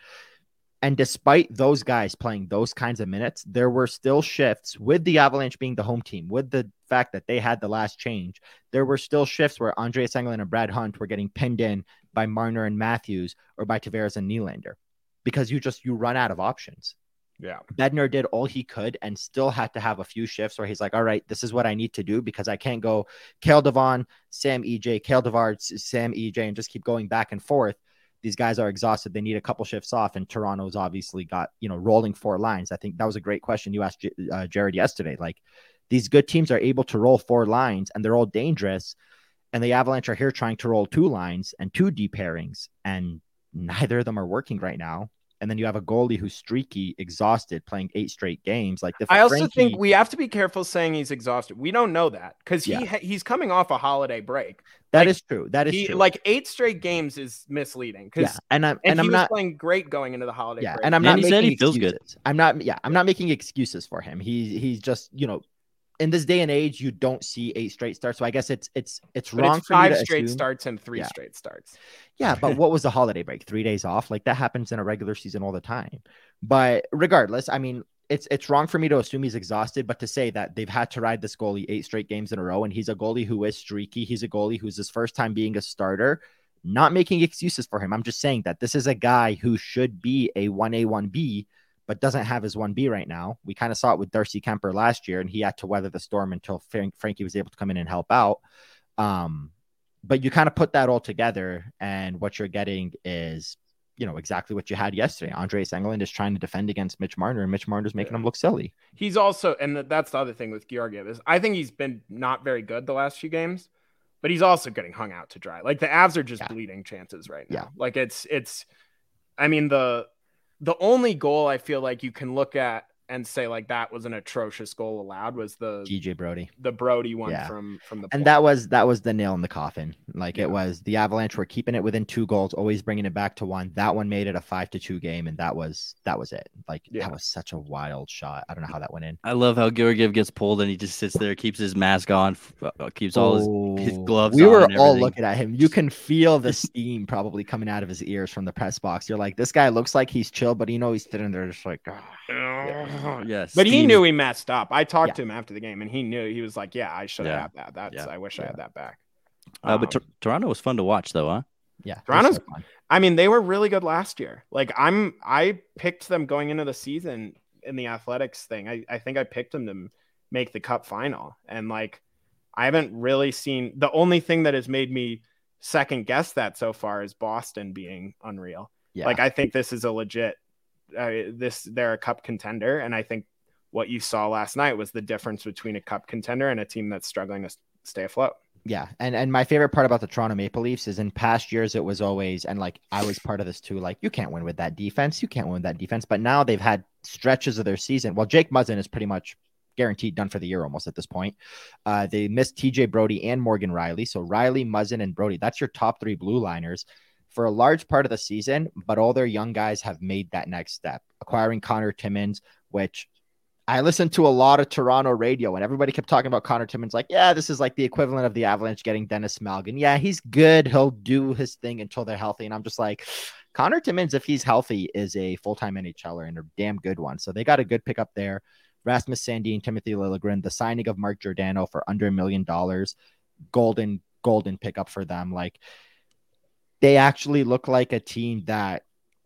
And despite those guys playing those kinds of minutes, there were still shifts with the Avalanche being the home team, with the fact that they had the last change. There were still shifts where Andreas Englund and Brad Hunt were getting pinned in by Marner and Matthews or by Tavares and Nylander because you just you run out of options. Yeah. Bednar did all he could and still had to have a few shifts where he's like, all right, this is what I need to do because I can't go Cale Devon, Sam EJ, Cale Devard, Sam EJ, and just keep going back and forth. These guys are exhausted. They need a couple shifts off. And Toronto's obviously got, you know, rolling four lines. I think that was a great question you asked uh, Jared yesterday. Like these good teams are able to roll four lines and they're all dangerous. And the Avalanche are here trying to roll two lines and two deep pairings. And neither of them are working right now and then you have a goalie who's streaky, exhausted, playing eight straight games. Like the I also Frankie... think we have to be careful saying he's exhausted. We don't know that because he yeah. he's coming off a holiday break. That like, is true. That is he, true. Like eight straight games is misleading because yeah. and I'm and, and I'm not playing great going into the holiday. Yeah, break. and I'm not. And he said he feels good. I'm not. Yeah, I'm not making excuses for him. He he's just you know in this day and age, you don't see eight straight starts. So I guess it's it's it's but wrong. It's five straight assume. starts and three yeah. straight starts. Yeah, but what was the holiday break? Three days off? Like that happens in a regular season all the time. But regardless, I mean, it's it's wrong for me to assume he's exhausted, but to say that they've had to ride this goalie eight straight games in a row, and he's a goalie who is streaky. He's a goalie who's his first time being a starter. Not making excuses for him. I'm just saying that this is a guy who should be a 1A, 1B but doesn't have his 1B right now. We kind of saw it with Darcy Kuemper last year, and he had to weather the storm until Frank- Frankie was able to come in and help out. Um, but you kind of put that all together, and what you're getting is, you know, exactly what you had yesterday. Andreas Englund is trying to defend against Mitch Marner, and Mitch Marner's making yeah. him look silly. He's also, and that's the other thing with Georgiev is I think he's been not very good the last few games, but he's also getting hung out to dry. Like the Avs are just yeah. bleeding chances right now. Yeah. Like it's it's, I mean the the only goal I feel like you can look at and say like that was an atrocious goal allowed was the TJ Brodie, the Brodie one yeah. from from the and that was that was the nail in the coffin. Like yeah. it was the Avalanche were keeping it within two goals, always bringing it back to one. That one made it a five to two game, and that was that was it. Like yeah. that was such a wild shot. I don't know how that went in. I love how Georgiev gets pulled and he just sits there, keeps his mask on, uh, keeps all his, his gloves. We were all looking at him. You can feel the steam probably coming out of his ears from the press box. You're like, this guy looks like he's chill, but you know he's sitting there just like. Oh. yes, but he knew he messed up. I talked yeah. to him after the game, and he knew he was like, "Yeah, I should have yeah. had that. That's yeah. I wish I had that back." Uh, but t- Toronto was fun to watch, though, huh? Yeah, Toronto's. I mean, they were really good last year. Like I'm, I picked them going into the season in the athletics thing. I, I think I picked them to make the cup final, and like I haven't really seen the only thing that has made me second guess that so far is Boston being unreal. Yeah. Like I think this is a legit uh, this they're a cup contender, and I think what you saw last night was the difference between a cup contender and a team that's struggling to stay afloat. Yeah, and and my favorite part about the Toronto Maple Leafs is in past years it was always and like I was part of this too. Like you can't win with that defense, you can't win with that defense. But now they've had stretches of their season. Well, Jake Muzzin is pretty much guaranteed done for the year almost at this point. Uh, they missed TJ Brodie and Morgan Rielly, so Rielly, Muzzin, and Brodie. That's your top three blue liners for a large part of the season. But all their young guys have made that next step, acquiring Connor Timmins, which I listened to a lot of Toronto radio and everybody kept talking about Connor Timmins like, yeah, this is like the equivalent of the Avalanche getting Denis Malgin. Yeah, he's good. He'll do his thing until they're healthy. And I'm just like, Connor Timmins, if he's healthy, is a full time NHLer and a damn good one. So they got a good pickup there. Rasmus Sandin, Timothy Liljegren, the signing of Mark Giordano for under a million dollars, golden, golden pickup for them. Like they actually look like a team that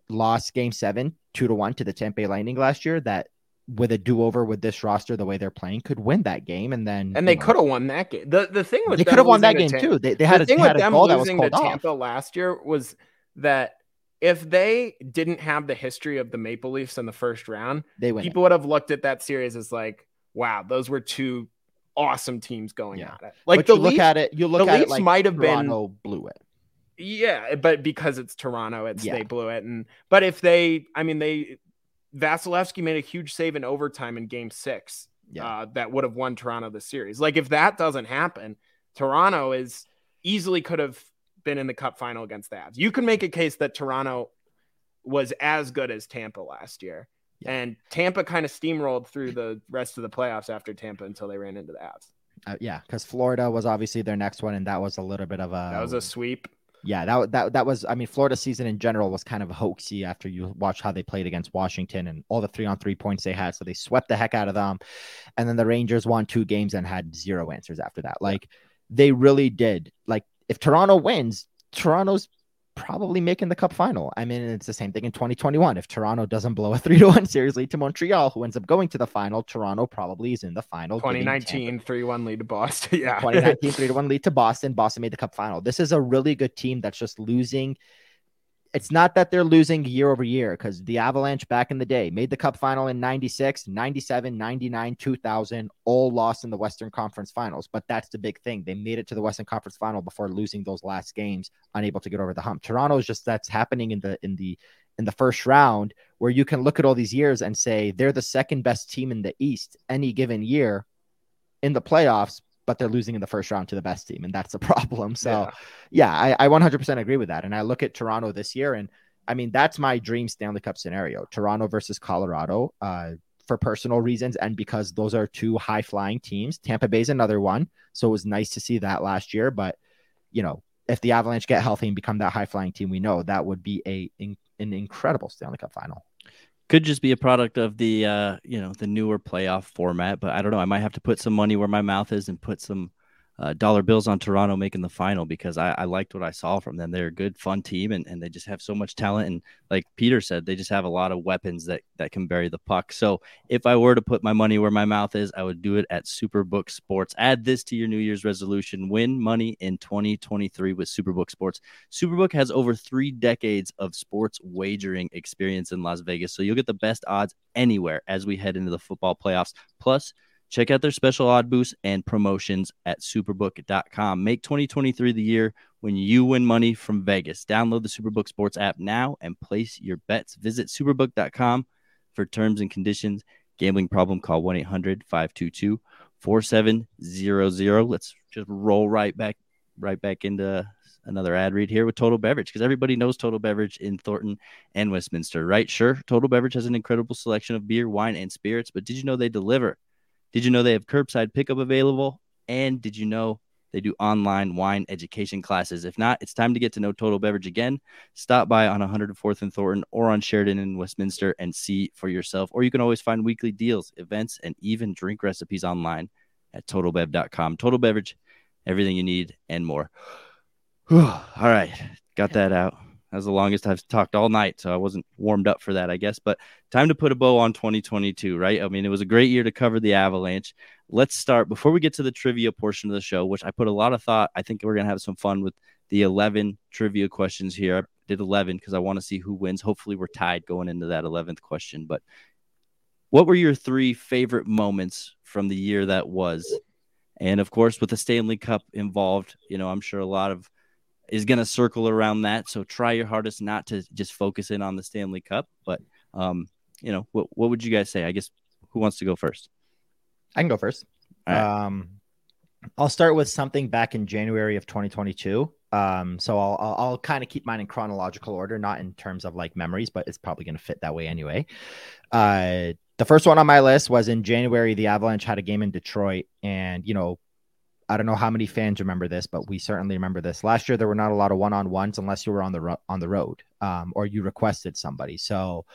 lost game seven, two to one to the Tampa Bay Lightning last year that with a do over with this roster, the way they're playing, could win that game, and then and they could have won that game. The the thing with they could have won that game too. They, they had the a, thing with them losing to Tampa off. last year was that if they didn't have the history of the Maple Leafs in the first round, they win people it. would have looked at that series as like, wow, those were two awesome teams going yeah. at it. Like but the you Leafs, look at it, you look at Leafs it like might have been blew it. Yeah, but because it's Toronto, it's yeah. they blew it. And but if they, I mean, they Vasilevskiy made a huge save in overtime in game six yeah. uh, that would have won Toronto the series. Like if that doesn't happen, Toronto is easily could have been in the cup final against the Avs. You can make a case that Toronto was as good as Tampa last year. Yeah. And Tampa kind of steamrolled through the rest of the playoffs after Tampa until they ran into the Avs. Uh, yeah, because Florida was obviously their next one, and that was a little bit of a that was a sweep. Yeah, that that that was. I mean, Florida season in general was kind of hoaxy after you watch how they played against Washington and all the three on three points they had. So they swept the heck out of them, and then the Rangers won two games and had zero answers after that. Like they really did. Like if Toronto wins, Toronto's probably making the cup final. I mean, it's the same thing in 2021. If Toronto doesn't blow a three to one series lead to Montreal, who ends up going to the final, Toronto probably is in the final. 2019 3 1 lead to Boston. Yeah. 2019 3 1 lead to Boston. Boston made the cup final. This is a really good team that's just losing it's not that they're losing year over year because the Avalanche back in the day made the cup final in 96, 97, 99, 2000, all lost in the Western Conference finals. But that's the big thing. They made it to the Western Conference final before losing those last games, unable to get over the hump. Toronto is just that's happening in the, in the, in the first round where you can look at all these years and say they're the second best team in the East any given year in the playoffs, but they're losing in the first round to the best team, and that's the problem. So, yeah, yeah I, I 100% agree with that. And I look at Toronto this year, and I mean that's my dream Stanley Cup scenario: Toronto versus Colorado. Uh, for personal reasons and because those are two high flying teams. Tampa Bay's another one. So it was nice to see that last year. But, you know, if the Avalanche get healthy and become that high flying team, we know that would be a in, an incredible Stanley Cup final could just be a product of the uh, you know the newer playoff format. But I don't know. I might have to put some money where my mouth is and put some uh, dollar bills on Toronto making the final because I, I, liked what I saw from them. They're a good, fun team, and, and they just have so much talent. And like Peter said, they just have a lot of weapons that that can bury the puck. So if I were to put my money where my mouth is, I would do it at Superbook Sports. Add this to your New Year's resolution: win money in 2023 with Superbook Sports. Superbook has over three decades of sports wagering experience in Las Vegas, so you'll get the best odds anywhere as we head into the football playoffs. Plus Check out their special odd boosts and promotions at superbook.com. Make 2023 the year when you win money from Vegas. Download the Superbook Sports app now and place your bets. Visit superbook.com for terms and conditions. Gambling problem, call 1 800 522 4700. Let's just roll right back right back into another ad read here with Total Beverage because everybody knows Total Beverage in Thornton and Westminster, right? Sure, Total Beverage has an incredible selection of beer, wine, and spirits, but did you know they deliver? Did you know they have curbside pickup available? And did you know they do online wine education classes? If not, it's time to get to know Total Beverage again. Stop by on 104th and Thornton or on Sheridan in Westminster and see for yourself. Or you can always find weekly deals, events, and even drink recipes online at totalbev.com. Total Beverage, everything you need and more. All right, got that out. That was the longest I've talked all night, so I wasn't warmed up for that, I guess. But time to put a bow on 2022, right? I mean, it was a great year to cover the Avalanche. Let's start before we get to the trivia portion of the show, which I put a lot of thought. I think we're gonna have some fun with the 11 trivia questions here. I did 11 because I want to see who wins. Hopefully, we're tied going into that 11th question. But what were your three favorite moments from the year that was? And of course, with the Stanley Cup involved, you know, I'm sure a lot of is going to circle around that. So try your hardest not to just focus in on the Stanley Cup. But, um, you know, what, what would you guys say? I guess who wants to go first? I can go first. Right. Um, I'll start with something back in January of 2022. Um, so I'll, I'll, I'll kind of keep mine in chronological order, not in terms of like memories, but it's probably going to fit that way anyway. Uh, the first one on my list was in January. The Avalanche had a game in Detroit, and you know, I don't know how many fans remember this, but we certainly remember this. Last year, there were not a lot of one-on-ones unless you were on the ro- on the road um, or you requested somebody. So,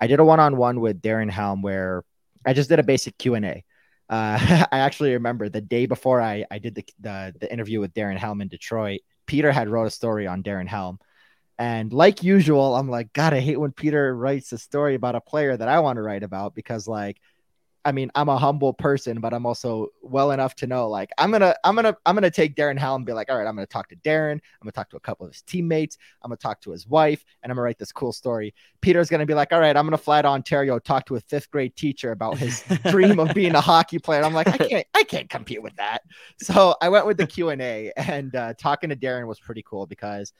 I did a one-on-one with Darren Helm where I just did a basic Q and A. Uh, I actually remember the day before I, I did the, the the interview with Darren Helm in Detroit. Peter had wrote a story on Darren Helm, and like usual, I'm like, God, I hate when Peter writes a story about a player that I want to write about because like I mean, I'm a humble person, but I'm also well enough to know like I'm gonna I'm gonna I'm gonna take Darren Howell and be like, all right, I'm gonna talk to Darren. I'm gonna talk to a couple of his teammates. I'm gonna talk to his wife, and I'm gonna write this cool story. Peter's gonna be like, all right, I'm gonna fly to Ontario, talk to a fifth grade teacher about his dream of being a hockey player. I'm like, I can't I can't compete with that. So I went with the Q and A, and uh, talking to Darren was pretty cool because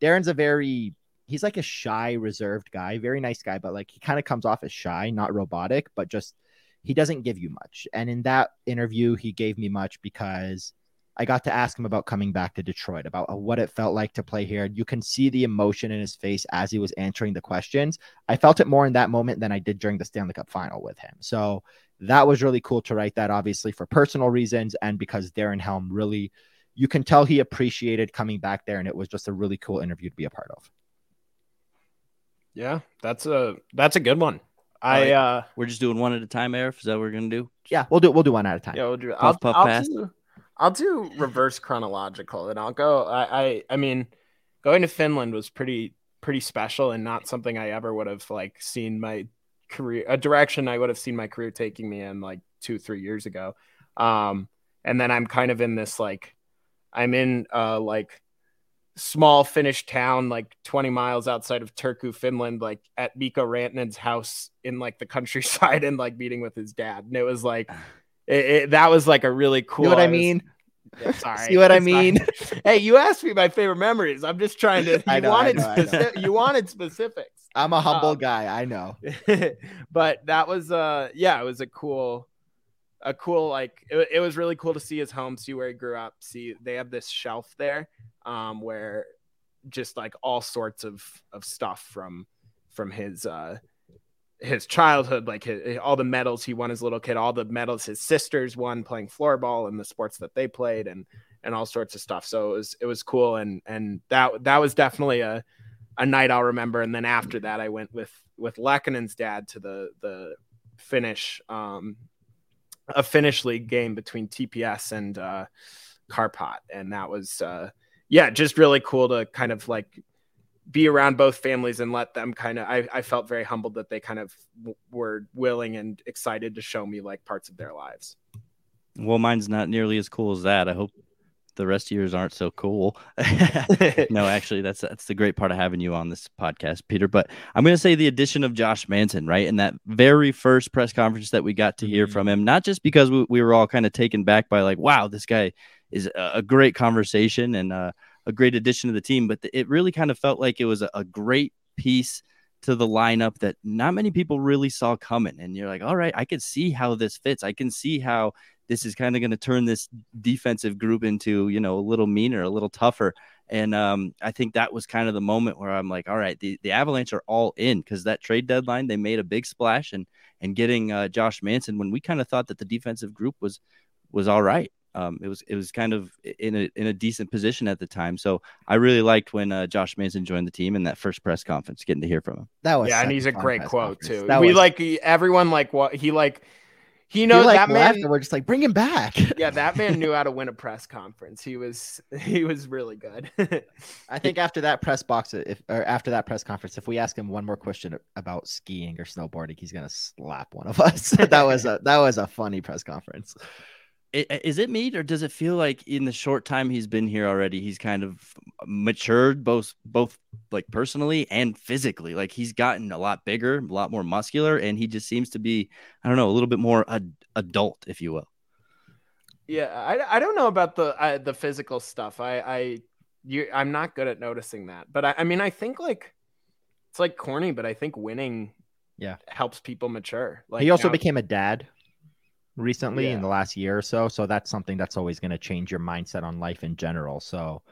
Darren's a very he's like a shy, reserved guy, very nice guy, but like he kind of comes off as shy, not robotic, but just he doesn't give you much. And in that interview, he gave me much because I got to ask him about coming back to Detroit, about what it felt like to play here. You can see the emotion in his face as he was answering the questions. I felt it more in that moment than I did during the Stanley Cup final with him. So that was really cool to write that, obviously, for personal reasons and because Darren Helm really, you can tell he appreciated coming back there. And it was just a really cool interview to be a part of. Yeah, that's a that's a good one. I uh We're just doing one at a time, Aarif. Is that what we're gonna do? Yeah, we'll do we'll do one at a time. yeah, we'll do, Puff, I'll, puff, I'll pass. do I'll do reverse chronological and I'll go I, I I mean going to Finland was pretty pretty special and not something I ever would have like seen my career a direction I would have seen my career taking me in like two, three years ago. Um and then I'm kind of in this like I'm in uh like small Finnish town, like 20 miles outside of Turku, Finland, like at Mikko Rantanen's house in like the countryside and like meeting with his dad. And it was like, it, it- that was like a really cool. See what I was- mean? Yeah, sorry. See what I not- mean? hey, you asked me my favorite memories. I'm just trying to. You I know, I wanted know, I know. speci- you wanted specifics. I'm a humble Um, guy. I know. but that was uh yeah, it was a cool a cool like it, it was really cool to see his home, see where he grew up, see they have this shelf there um where just like all sorts of of stuff from from his uh his childhood like his, all the medals he won as a little kid all the medals his sisters won playing floorball and the sports that they played and and all sorts of stuff so it was it was cool and and that that was definitely a a night I'll remember. And then after that, I went with with Lehkonen's dad to the the Finnish um a Finnish league game between TPS and uh Karpat, and that was uh yeah, just really cool to kind of like be around both families and let them kind of I, I felt very humbled that they kind of w- were willing and excited to show me like parts of their lives Well, mine's not nearly as cool as that. I hope the rest of yours aren't so cool. no, actually, that's that's the great part of having you on this podcast, Peter. But I'm going to say the addition of Josh Manson, right? In that very first press conference that we got to hear from him, not just because we, we were all kind of taken back by like, wow, this guy is a, a great conversation and uh, a great addition to the team, but it really kind of felt like it was a, a great piece to the lineup that not many people really saw coming. And you're like, all right, I can see how this fits. I can see how this is kind of going to turn this defensive group into, you know, a little meaner, a little tougher. And um, I think that was kind of the moment where I'm like, all right, the, the Avalanche are all in because that trade deadline, they made a big splash and and getting uh, Josh Manson when we kind of thought that the defensive group was was all right. Um, it was it was kind of in a in a decent position at the time. So I really liked when uh, Josh Manson joined the team in that first press conference, getting to hear from him. That was yeah and he's a great quote conference. too That we was- like everyone like what he like he he knows like that left man and we're just like bring him back. yeah, that man knew how to win a press conference. He was he was really good. I think after that press box, if or after that press conference, if we ask him one more question about skiing or snowboarding, he's gonna slap one of us. that was a that was a funny press conference. I- Is it me or does it feel like in the short time he's been here already, he's kind of matured both both like personally and physically? Like he's gotten a lot bigger, a lot more muscular, and he just seems to be, I don't know, a little bit more ad- adult, if you will. yeah, I, I don't know about the uh, the physical stuff. I I you I'm not good at noticing that. But I, I mean I think like it's like corny, but I think winning Yeah. helps people mature. Like he also now- became a dad recently in the last year or so. So that's something that's always going to change your mindset on life in general. So,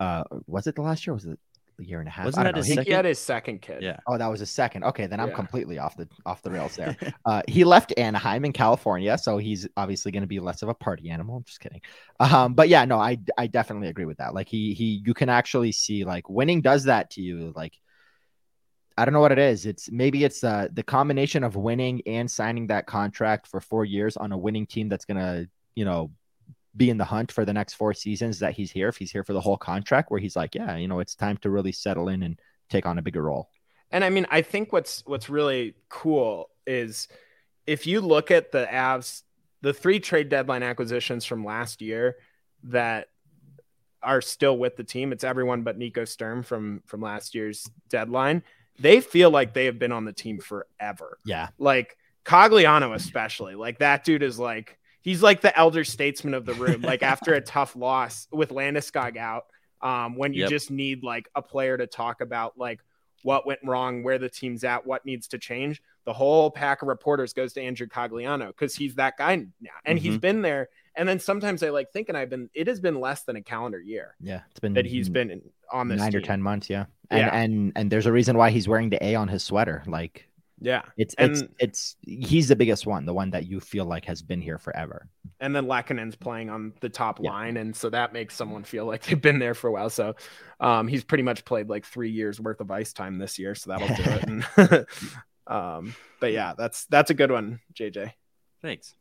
uh, was it the last year? Was it a year and a half? Wasn't I don't that know. his He- he, second- had his second kid. Yeah. Oh, that was a second. Okay, then I'm Yeah. completely off the off the rails there. uh, he left Anaheim in California, so he's obviously going to be less of a party animal. I'm just kidding. Um, but yeah, no, I I definitely agree with that. Like he he, you can actually see like winning does that to you. Like I don't know what it is. It's maybe it's uh, the combination of winning and signing that contract for four years on a winning team that's gonna you know be in the hunt for the next four seasons that he's here. If he's here for the whole contract, where he's like, yeah, you know, it's time to really settle in and take on a bigger role. And I mean, I think what's what's really cool is if you look at the Avs, the three trade deadline acquisitions from last year that are still with the team. It's everyone but Nico Sturm from from last year's deadline. They feel like they have been on the team forever. Yeah. Like Cogliano, especially. Like that dude is like he's like the elder statesman of the room. Like after a tough loss with Landeskog out, um, when you Yep. just need like a player to talk about like what went wrong, where the team's at, what needs to change, the whole pack of reporters goes to Andrew Cogliano because he's that guy now. And mm-hmm. he's been there. And then sometimes I like thinking I've been, it has been less than a calendar year. Yeah. It's been that he's been on this nine team. or 10 months. Yeah. And, yeah. and, and there's a reason why he's wearing the A on his sweater. Like, yeah. It's and, it's it's he's the biggest one, the one that you feel like has been here forever. And then Lehkonen's playing on the top yeah. line, and so that makes someone feel like they've been there for a while. So um, he's pretty much played like three years worth of ice time this year, so that'll do it. And, um, but yeah, that's that's a good one, JJ. Thanks.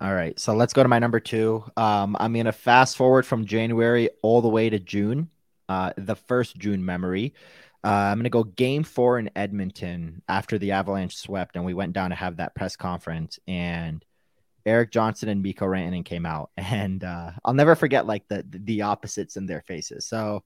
All right, so let's go to my number two. Um, I'm gonna fast forward from January all the way to June. Uh, the first June memory. Uh, I'm going to go game four in Edmonton after the Avalanche swept, and we went down to have that press conference. And Erik Johnson and Mikko Rantanen came out, and uh, I'll never forget like the the opposites in their faces. So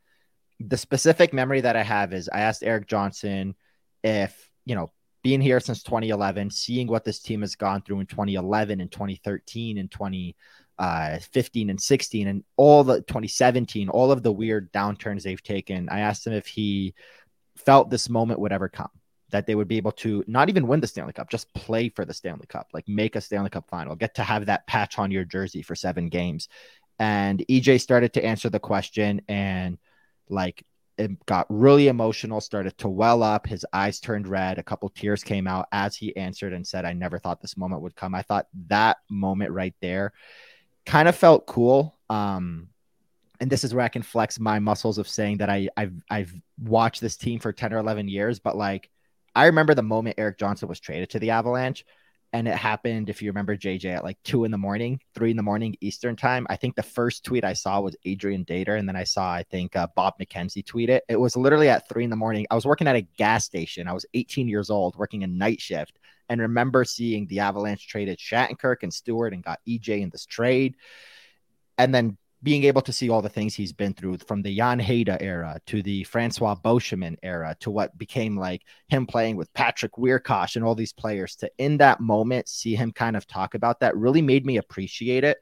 the specific memory that I have is I asked Erik Johnson if you know being here since 2011, seeing what this team has gone through in 2011 and 2013 and 2015 uh, 15 and 16 and all the 2017, all of the weird downturns they've taken. I asked him if he felt this moment would ever come that they would be able to not even win the Stanley Cup, just play for the Stanley Cup, like make a Stanley Cup final, get to have that patch on your jersey for seven games. And EJ started to answer the question and like it got really emotional, started to well up. His eyes turned red. A couple tears came out as he answered and said, I never thought this moment would come. I thought that moment right there kind of felt cool. Um, and this is where I can flex my muscles of saying that I I've I've watched this team for 10 or 11 years, but like I remember the moment Erik Johnson was traded to the Avalanche and it happened if you remember JJ at like 2 in the morning, 3 in the morning Eastern time. I think the first tweet I saw was Adrian Dater and then I saw I think uh, Bob McKenzie tweet it. It was literally at 3 in the morning. I was working at a gas station. I was 18 years old working a night shift and remember seeing the Avalanche traded Shattenkirk and Stewart and got EJ in this trade. And then being able to see all the things he's been through from the Jan Hejda era to the Francois Beauchemin era to what became like him playing with Patrick Wiercioch and all these players to in that moment see him kind of talk about that really made me appreciate it.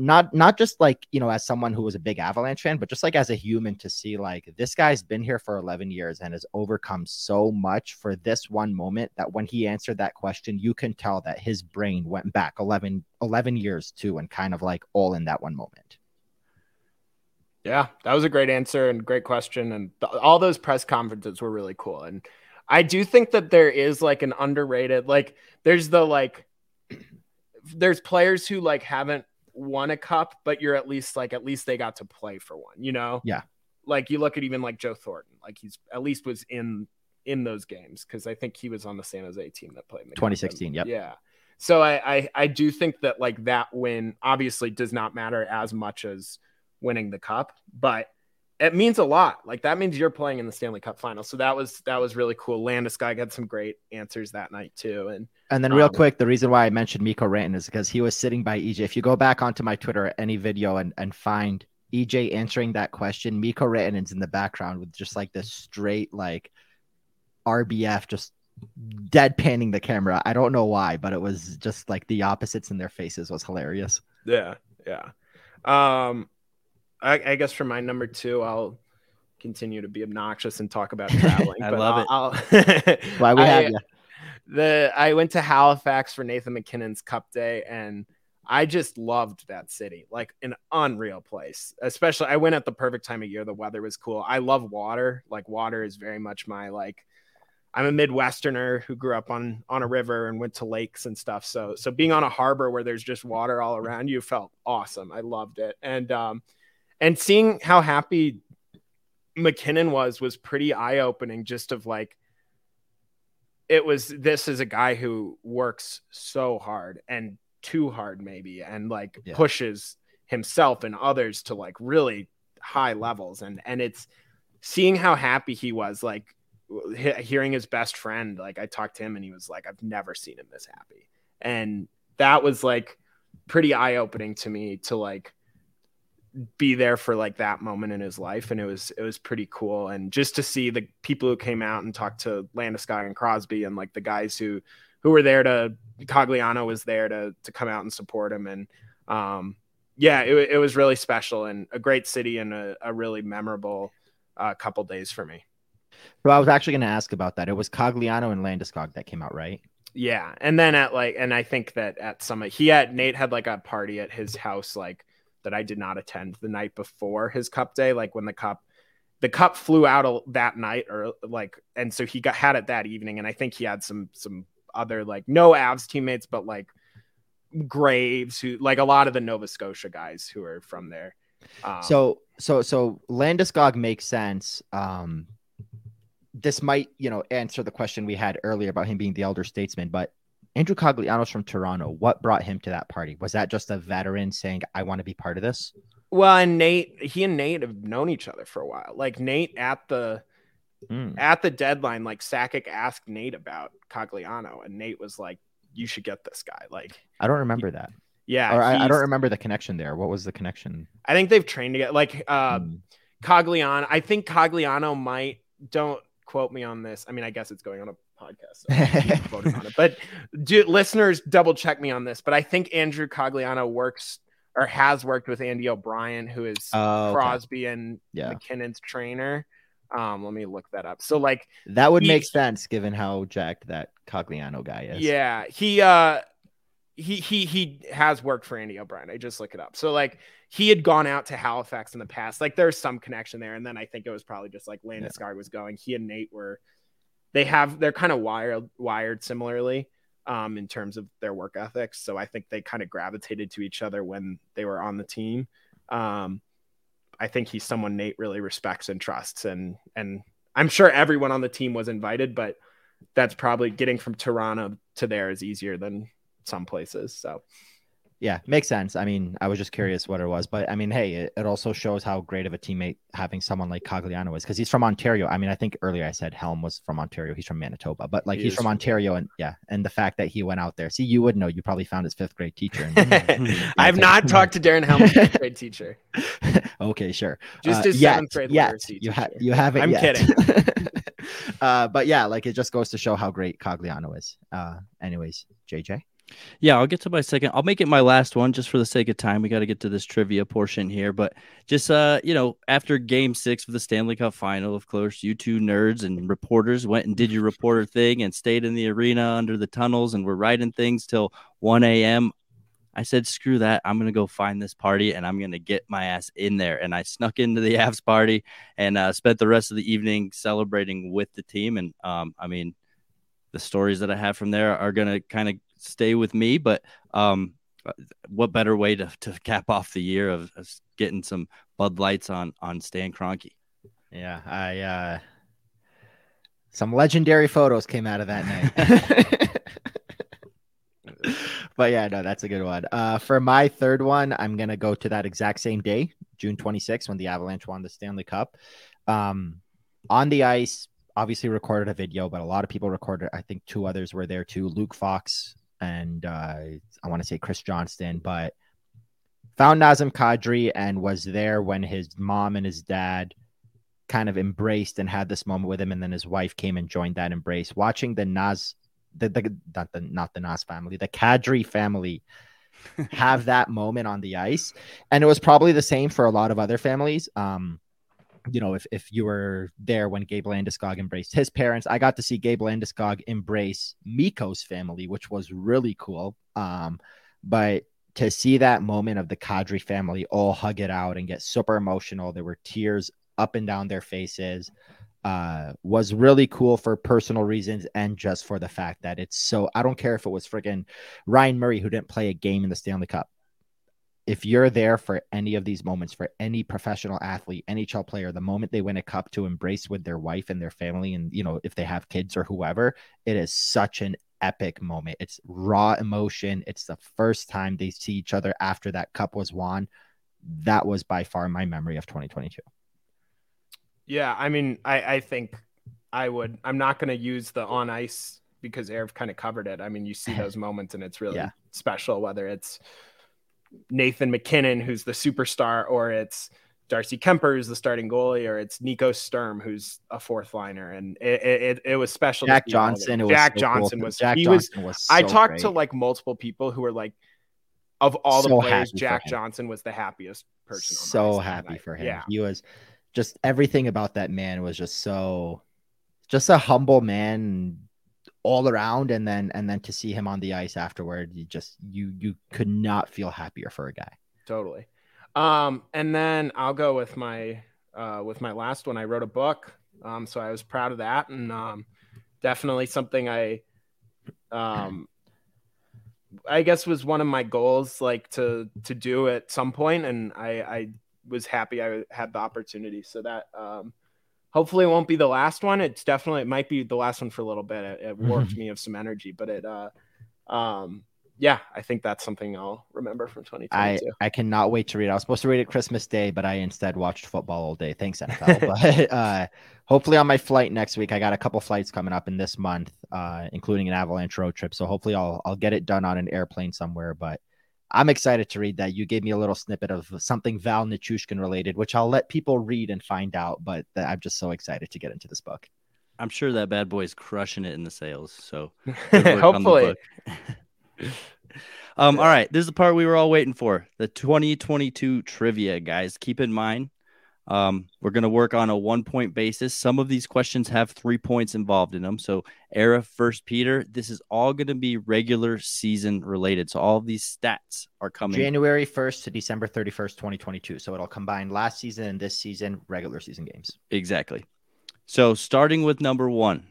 Not not just like, you know, as someone who was a big Avalanche fan, but just like as a human to see like this guy's been here for 11 years and has overcome so much for this one moment that when he answered that question, you can tell that his brain went back 11 11 years too and kind of like all in that one moment. Yeah, that was a great answer and great question. And th- all those press conferences were really cool. And I do think that there is like an underrated, like, there's the like, there's players who like haven't won a cup, but you're at least like, at least they got to play for one, you know? Yeah. Like you look at even like Joe Thornton, like he's at least was in in those games because I think he was on the San Jose team that played 2016. Yep. Yeah. So I, I I do think that like that win obviously does not matter as much as winning the cup, but it means a lot. Like that means you're playing in the Stanley Cup final. So that was that was really cool. Landeskog got some great answers that night too. And and then real um, quick, the reason why I mentioned Mikko Rantanen is because he was sitting by EJ. If you go back onto my Twitter any video and, and find EJ answering that question, Mikko Rantanen's in the background with just like this straight like RBF just deadpanning the camera. I don't know why, but it was just like the opposites in their faces was hilarious. Yeah, yeah. Um I, I, guess for my number two, I'll continue to be obnoxious and talk about traveling. I love I'll, it. I'll, Why we have you? The I went to Halifax for Nathan MacKinnon's Cup Day, and I just loved that city, like an unreal place. Especially, I went at the perfect time of year. The weather was cool. I love water. Like water is very much my like. I'm a Midwesterner who grew up on on a river and went to lakes and stuff. So so being on a harbor where there's just water all around you felt awesome. I loved it, and um, and seeing how happy MacKinnon was was pretty eye opening. Just of like, it was this is a guy who works so hard and too hard, maybe, and like yeah. pushes himself and others to like really high levels. And and it's seeing how happy he was, like hearing his best friend. Like I talked to him, and he was like, "I've never seen him this happy," and that was like pretty eye opening to me to like be there for like that moment in his life and it was it was pretty cool and just to see the people who came out and talked to Landeskog and Crosby and like the guys who who were there to Cogliano was there to to come out and support him and um yeah it, it was really special and a great city and a, a really memorable uh, couple days for me So I was actually going to ask about that. It was Cogliano and Landeskog that came out, right? Yeah, and then at like, and I think that at Summit, he had Nate had like a party at his house, like that I did not attend the night before his cup day, like when the cup, the cup flew out that night, or like, and so he got had it that evening, and I think he had some some other like no Avs teammates, but like Graves, who like a lot of the Nova Scotia guys who are from there. Um, so so so Landeskog makes sense. Um, this might, you know, answer the question we had earlier about him being the elder statesman, but Andrew Cogliano's from Toronto. What brought him to that party? Was that just a veteran saying, I want to be part of this? Well, and Nate, he and Nate have known each other for a while. Like Nate at the mm. at the deadline, like Sakic asked Nate about Cogliano, and Nate was like, You should get this guy. Like I don't remember that. Yeah. Or I, I, don't remember the connection there. What was the connection? I think they've trained together. Like uh mm. Cogliano, I think Cogliano might don't quote me on this. I mean, I guess it's going on a podcast, so on it. But do, listeners double check me on this. But I think Andrew Cogliano works or has worked with Andy O'Brien, who is oh, Crosby and yeah. MacKinnon's trainer. Um, let me look that up. So like that would he, make sense given how jacked that Cogliano guy is. Yeah, he uh he he he has worked for Andy O'Brien. I just look it up. So like he had gone out to Halifax in the past. Like there's some connection there. And then I think it was probably just like Landeskog yeah. was going. He and Nate were they have they're kind of wired wired similarly um, in terms of their work ethics. So I think they kind of gravitated to each other when they were on the team. Um, I think he's someone Nate really respects and trusts, and and I'm sure everyone on the team was invited, but that's probably getting from Toronto to there is easier than some places. So yeah, makes sense. I mean, I was just curious what it was, but I mean, hey, it, it also shows how great of a teammate having someone like Cogliano is because he's from Ontario. I mean, I think earlier I said Helm was from Ontario. He's from Manitoba, but like he he's from Ontario, and yeah, and the fact that he went out there. See, you would know. You probably found his fifth grade teacher. I have not talked to Darren Helm, fifth grade teacher. okay, sure. Just uh, his yet, seventh grade yet. You have you haven't. I'm yet. kidding. uh, but yeah, like it just goes to show how great Cogliano is. Uh, anyways, JJ. Yeah, I'll get to my second. I'll make it my last one just for the sake of time. We got to get to this trivia portion here, but just uh, you know, after Game Six of the Stanley Cup Final, of course, you two nerds and reporters went and did your reporter thing and stayed in the arena under the tunnels and were writing things till 1 a.m. I said, screw that. I'm gonna go find this party and I'm gonna get my ass in there. And I snuck into the Avs party and uh, spent the rest of the evening celebrating with the team. And um, I mean, the stories that I have from there are gonna kind of stay with me. But um, what better way to, to cap off the year of, of getting some Bud Lights on on Stan Kroenke? Yeah, I uh, some legendary photos came out of that night. but yeah, no, that's a good one. Uh, for my third one, I'm gonna go to that exact same day, June 26th, when the Avalanche won the Stanley Cup. Um, on the ice, obviously recorded a video, but a lot of people recorded. I think two others were there too. Luke Fox and uh, I want to say Chris Johnston, but found Nazem Kadri and was there when his mom and his dad kind of embraced and had this moment with him, and then his wife came and joined that embrace. Watching the Naz, the, the not the not the Naz family, the Kadri family have that moment on the ice, and it was probably the same for a lot of other families. Um, you know, if, if you were there when Gabe Landeskog embraced his parents, I got to see Gabe Landeskog embrace Mikko's family, which was really cool. Um, but to see that moment of the Kadri family all hug it out and get super emotional, there were tears up and down their faces. Uh, was really cool for personal reasons and just for the fact that it's so. I don't care if it was friggin' Ryan Murray who didn't play a game in the Stanley Cup if you're there for any of these moments for any professional athlete, NHL player, the moment they win a cup to embrace with their wife and their family, and you know, if they have kids or whoever, it is such an epic moment. It's raw emotion. It's the first time they see each other after that cup was won. That was by far my memory of 2022. Yeah, I mean, I, I think I would. I'm not going to use the on ice because Aarif kind of covered it. I mean, you see those moments, and it's really yeah. special. Whether it's Nathan MacKinnon, who's the superstar, or it's Darcy Kuemper, who's the starting goalie, or it's Nico Sturm, who's a fourth liner. And it, it, it was special. Jack Johnson. Jack so Johnson cool. was, Jack he Johnson was, was so I talked great. to like multiple people who were like, of all so the players, Jack Johnson was the happiest person. so happy for him. Yeah. He was just everything about that man was just so just a humble man all around and then and then to see him on the ice afterward you just you you could not feel happier for a guy. Totally. Um and then i'll go with my uh with my last one. I wrote a book um so i was proud of that. And um definitely something i um i guess was one of my goals like to to do at some point. And i i was happy i had the opportunity. So that um hopefully it won't be the last one. It's definitely it might be the last one for a little bit. It, it warped me of some energy, but it uh um yeah, I think that's something I'll remember from 2022. I, I cannot wait to read. I was supposed to read it Christmas Day, but I instead watched football all day. Thanks, NFL. but uh, hopefully on my flight next week, I got a couple flights coming up in this month, uh, including an avalanche road trip. So hopefully I'll I'll get it done on an airplane somewhere. But I'm excited to read that. You gave me a little snippet of something Val Nichushkin related, which I'll let people read and find out. But I'm just so excited to get into this book. I'm sure that bad boy is crushing it in the sales. So hopefully. um, all right. This is the part we were all waiting for the 2022 trivia, guys. Keep in mind, um, we're going to work on a one point basis. Some of these questions have three points involved in them. So, Aarif first Peter, this is all going to be regular season related. So, all of these stats are coming January 1st to December 31st, 2022. So, it'll combine last season and this season regular season games. Exactly. So, starting with number one,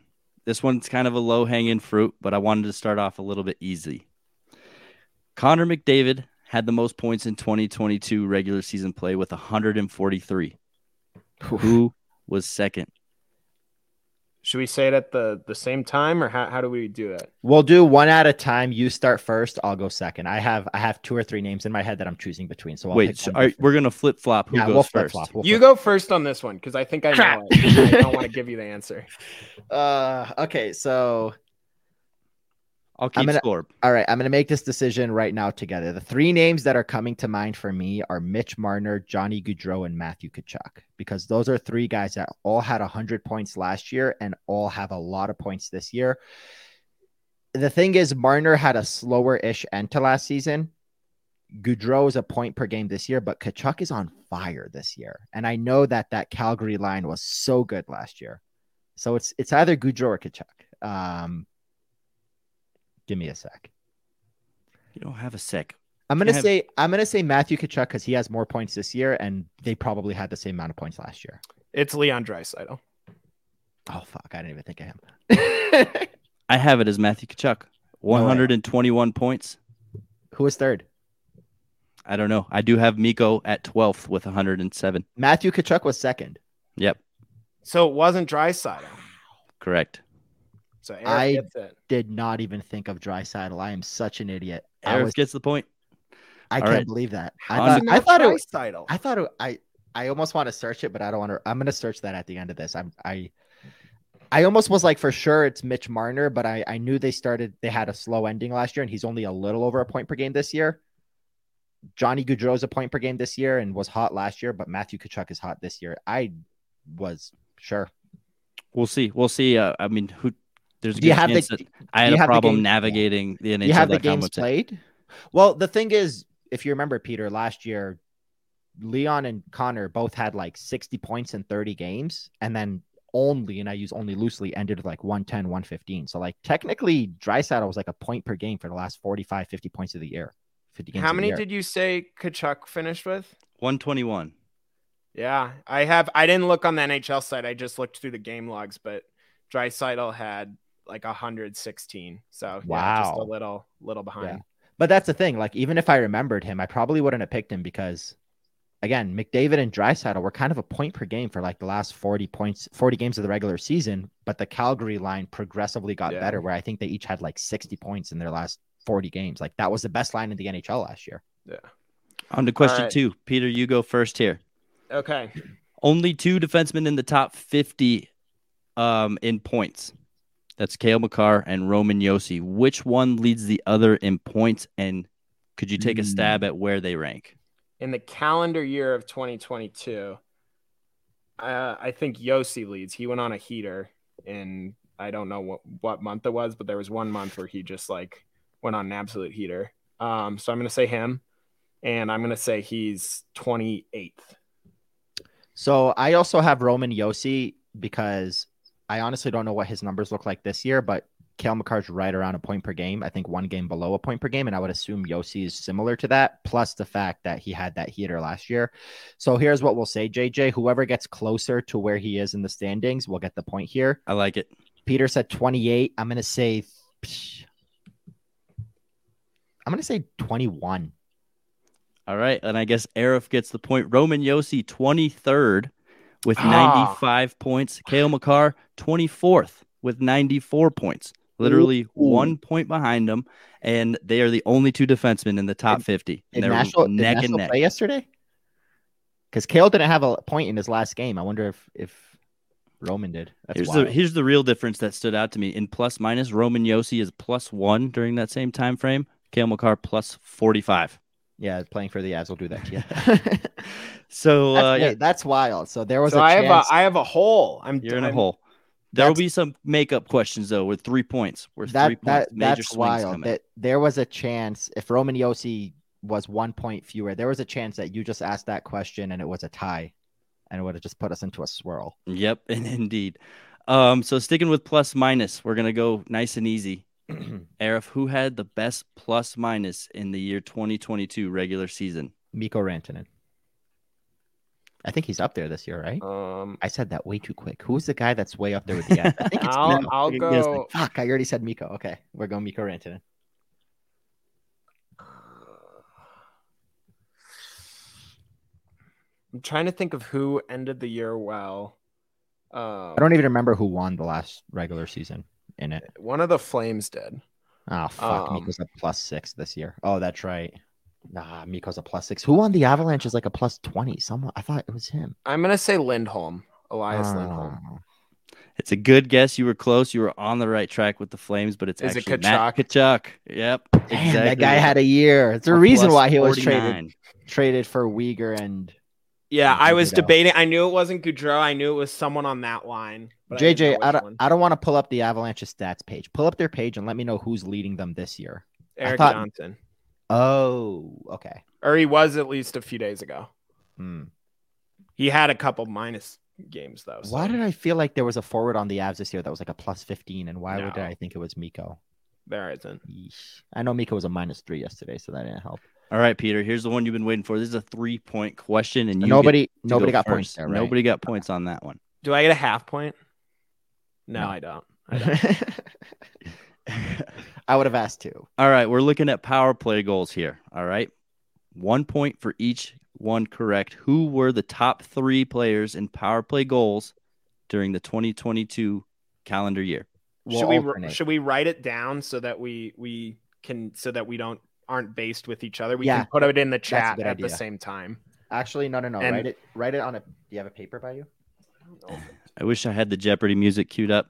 this one's kind of a low hanging fruit, but I wanted to start off a little bit easy. Connor McDavid had the most points in 2022 regular season play with 143. Who was second? Should we say it at the the same time, or how, how do we do it? We'll do one at a time. You start first. I'll go second. I have I have two or three names in my head that I'm choosing between. So I'll wait, so are, we're gonna flip flop. Who yeah, goes we'll first? We'll you go first on this one because I think I know it. I don't want to give you the answer. Uh, okay, so I'll keep gonna, score. All right, I'm going to make this decision right now together. The three names that are coming to mind for me are Mitch Marner, Johnny Gaudreau, and Matthew Tkachuk, because those are three guys that all had 100 points last year and all have a lot of points this year. The thing is, Marner had a slower ish end to last season. Gaudreau is a point per game this year, but Tkachuk is on fire this year. And I know that that Calgary line was so good last year. So it's it's either Gaudreau or Tkachuk. Um, Give me a sec. You don't have a sec. I'm gonna have... say I'm gonna say Matthew Tkachuk because he has more points this year, and they probably had the same amount of points last year. It's Leon Draisaitl. Oh fuck! I didn't even think of him. I have it as Matthew Tkachuk, 121 no points. Who was third? I don't know. I do have Mikko at 12th with 107. Matthew Tkachuk was second. Yep. So it wasn't Draisaitl. Correct. So Aarif I did not even think of Draisaitl. I am such an idiot. Aarif was, gets the point. I All can't right. believe that. I thought, I thought it was title. I thought it, I I almost want to search it, but I don't want to. I'm going to search that at the end of this. I'm I I almost was like for sure it's Mitch Marner, but I I knew they started they had a slow ending last year, and he's only a little over a point per game this year. Johnny Gaudreau's a point per game this year and was hot last year, but Matthew Tkachuk is hot this year. I was sure. We'll see. We'll see. Uh, I mean, who there's a do you have the, I had a problem navigating the NHL. You have the games played. Well, the thing is, if you remember, Peter, last year, Leon and Connor both had like 60 points in 30 games, and then only, and I use only loosely, ended with like 110, 115. So, like, technically, Draisaitl was like a point per game for the last 45, 50 points of the year. 50 games How many did you say Tkachuk finished with? 121. Yeah, I have. I didn't look on the NHL site. I just looked through the game logs, but Draisaitl had like 116. So wow, yeah, just a little little behind. Yeah. But that's the thing. Like even if I remembered him, I probably wouldn't have picked him because again, McDavid and Draisaitl were kind of a point per game for like the last 40 points, 40 games of the regular season. But the Calgary line progressively got yeah. better, where I think they each had like 60 points in their last 40 games. Like that was the best line in the NHL last year. Yeah. On to question right. two. Peter, you go first here. Okay. Only two defensemen in the top 50 um, in points. That's Cale Makar and Roman Josi. Which one leads the other in points? And could you take a stab at where they rank? In the calendar year of 2022, uh, I think Josi leads. He went on a heater in I don't know what, what month it was, but there was one month where he just like went on an absolute heater. Um, so I'm going to say him, and I'm going to say he's 28th. So I also have Roman Josi because I honestly don't know what his numbers look like this year, but Kale McCarr's right around a point per game. I think one game below a point per game, and I would assume Yossi is similar to that. Plus the fact that he had that heater last year. So here's what we'll say, JJ. Whoever gets closer to where he is in the standings will get the point here. I like it. Peter said 28. I'm gonna say. I'm gonna say 21. All right, and I guess Arif gets the point. Roman Yossi, 23rd with Ah. 95 points. Cale Makar, 24th with 94 points. Literally one point behind them, and they are the only two defensemen in the top 50. And they're did neck and neck. play yesterday? Because Cale didn't have a point in his last game. I wonder if if Roman did. That's Here's wild. the here's the real difference that stood out to me in plus minus. Roman Josi is plus one during that same time frame. Cale Makar plus 45. Yeah, playing for the Avs will do that Yeah. So that's, uh, yeah, that's wild. So there was So a I have a I have a hole. I'm you're in a I'm- hole. There will be some makeup questions though with three points. Worth that three points. that Major that's swings wild. coming. That there was a chance if Roman Josi was one point fewer, there was a chance that you just asked that question and it was a tie, and it would have just put us into a swirl. Yep, and indeed. Um, so sticking with plus minus, we're gonna go nice and easy. Aarif, who had the best plus minus in the year 2022 regular season? Mikko Rantanen. I think he's up there this year, right? Um, I said that way too quick. Who's the guy that's way up there with the Avs? I think it's I'll Mikko. I'll Good guess. go. Fuck, I already said Mikko. Okay, we're going Mikko Rantanen. I'm trying to think of who ended the year well. Um, I don't even remember who won the last regular season in it. One of the Flames did. Oh fuck, Um, Mikko's a plus six this year. Oh, that's right. Nah, Mikko's a plus six. Who on the Avalanche is like a plus twenty. Someone I thought it was him. I'm gonna say Lindholm, Elias Lindholm. Oh. It's a good guess. You were close. You were on the right track with the Flames, but it's Is it actually Matt Tkachuk? Tkachuk. Yep, Damn, exactly. that guy had a year. It's a A reason why he was traded traded for Weegar and Yeah, Yeah, I was Gaudreau. debating. I knew it wasn't Gaudreau. I knew it was someone on that line. But JJ. know I don't, one. I don't want to pull up the Avalanche's stats page. Pull up their page and let me know who's leading them this year. Erik thought- Johnson, Oh, okay. or he was at least a few days ago. Hmm. He had a couple minus games though. so- Why did I feel like there was a forward on the Avs this year that was like a plus fifteen, and why would No. I think it was Mikko? there isn't? Yeesh. I know Mikko was a minus three yesterday, so that didn't help. All right, Peter. Here's the one you've been waiting for. This is a three point question, and you nobody, nobody go got points there, right? Nobody got points on that one. Do I get a half point? No, No. I don't. I don't. I would have asked two. All right, we're looking at power play goals here. All right. One point for each one correct. Who were the top three players in power play goals during the 2022 calendar year? We'll should we alternate. should we write it down so that we we can so that we don't aren't based with each other? We Yeah, can put it in the chat good at the same time. Actually, no, no, no. And- write it. Write it on a. Do you have a paper by you? I wish I had the Jeopardy music queued up.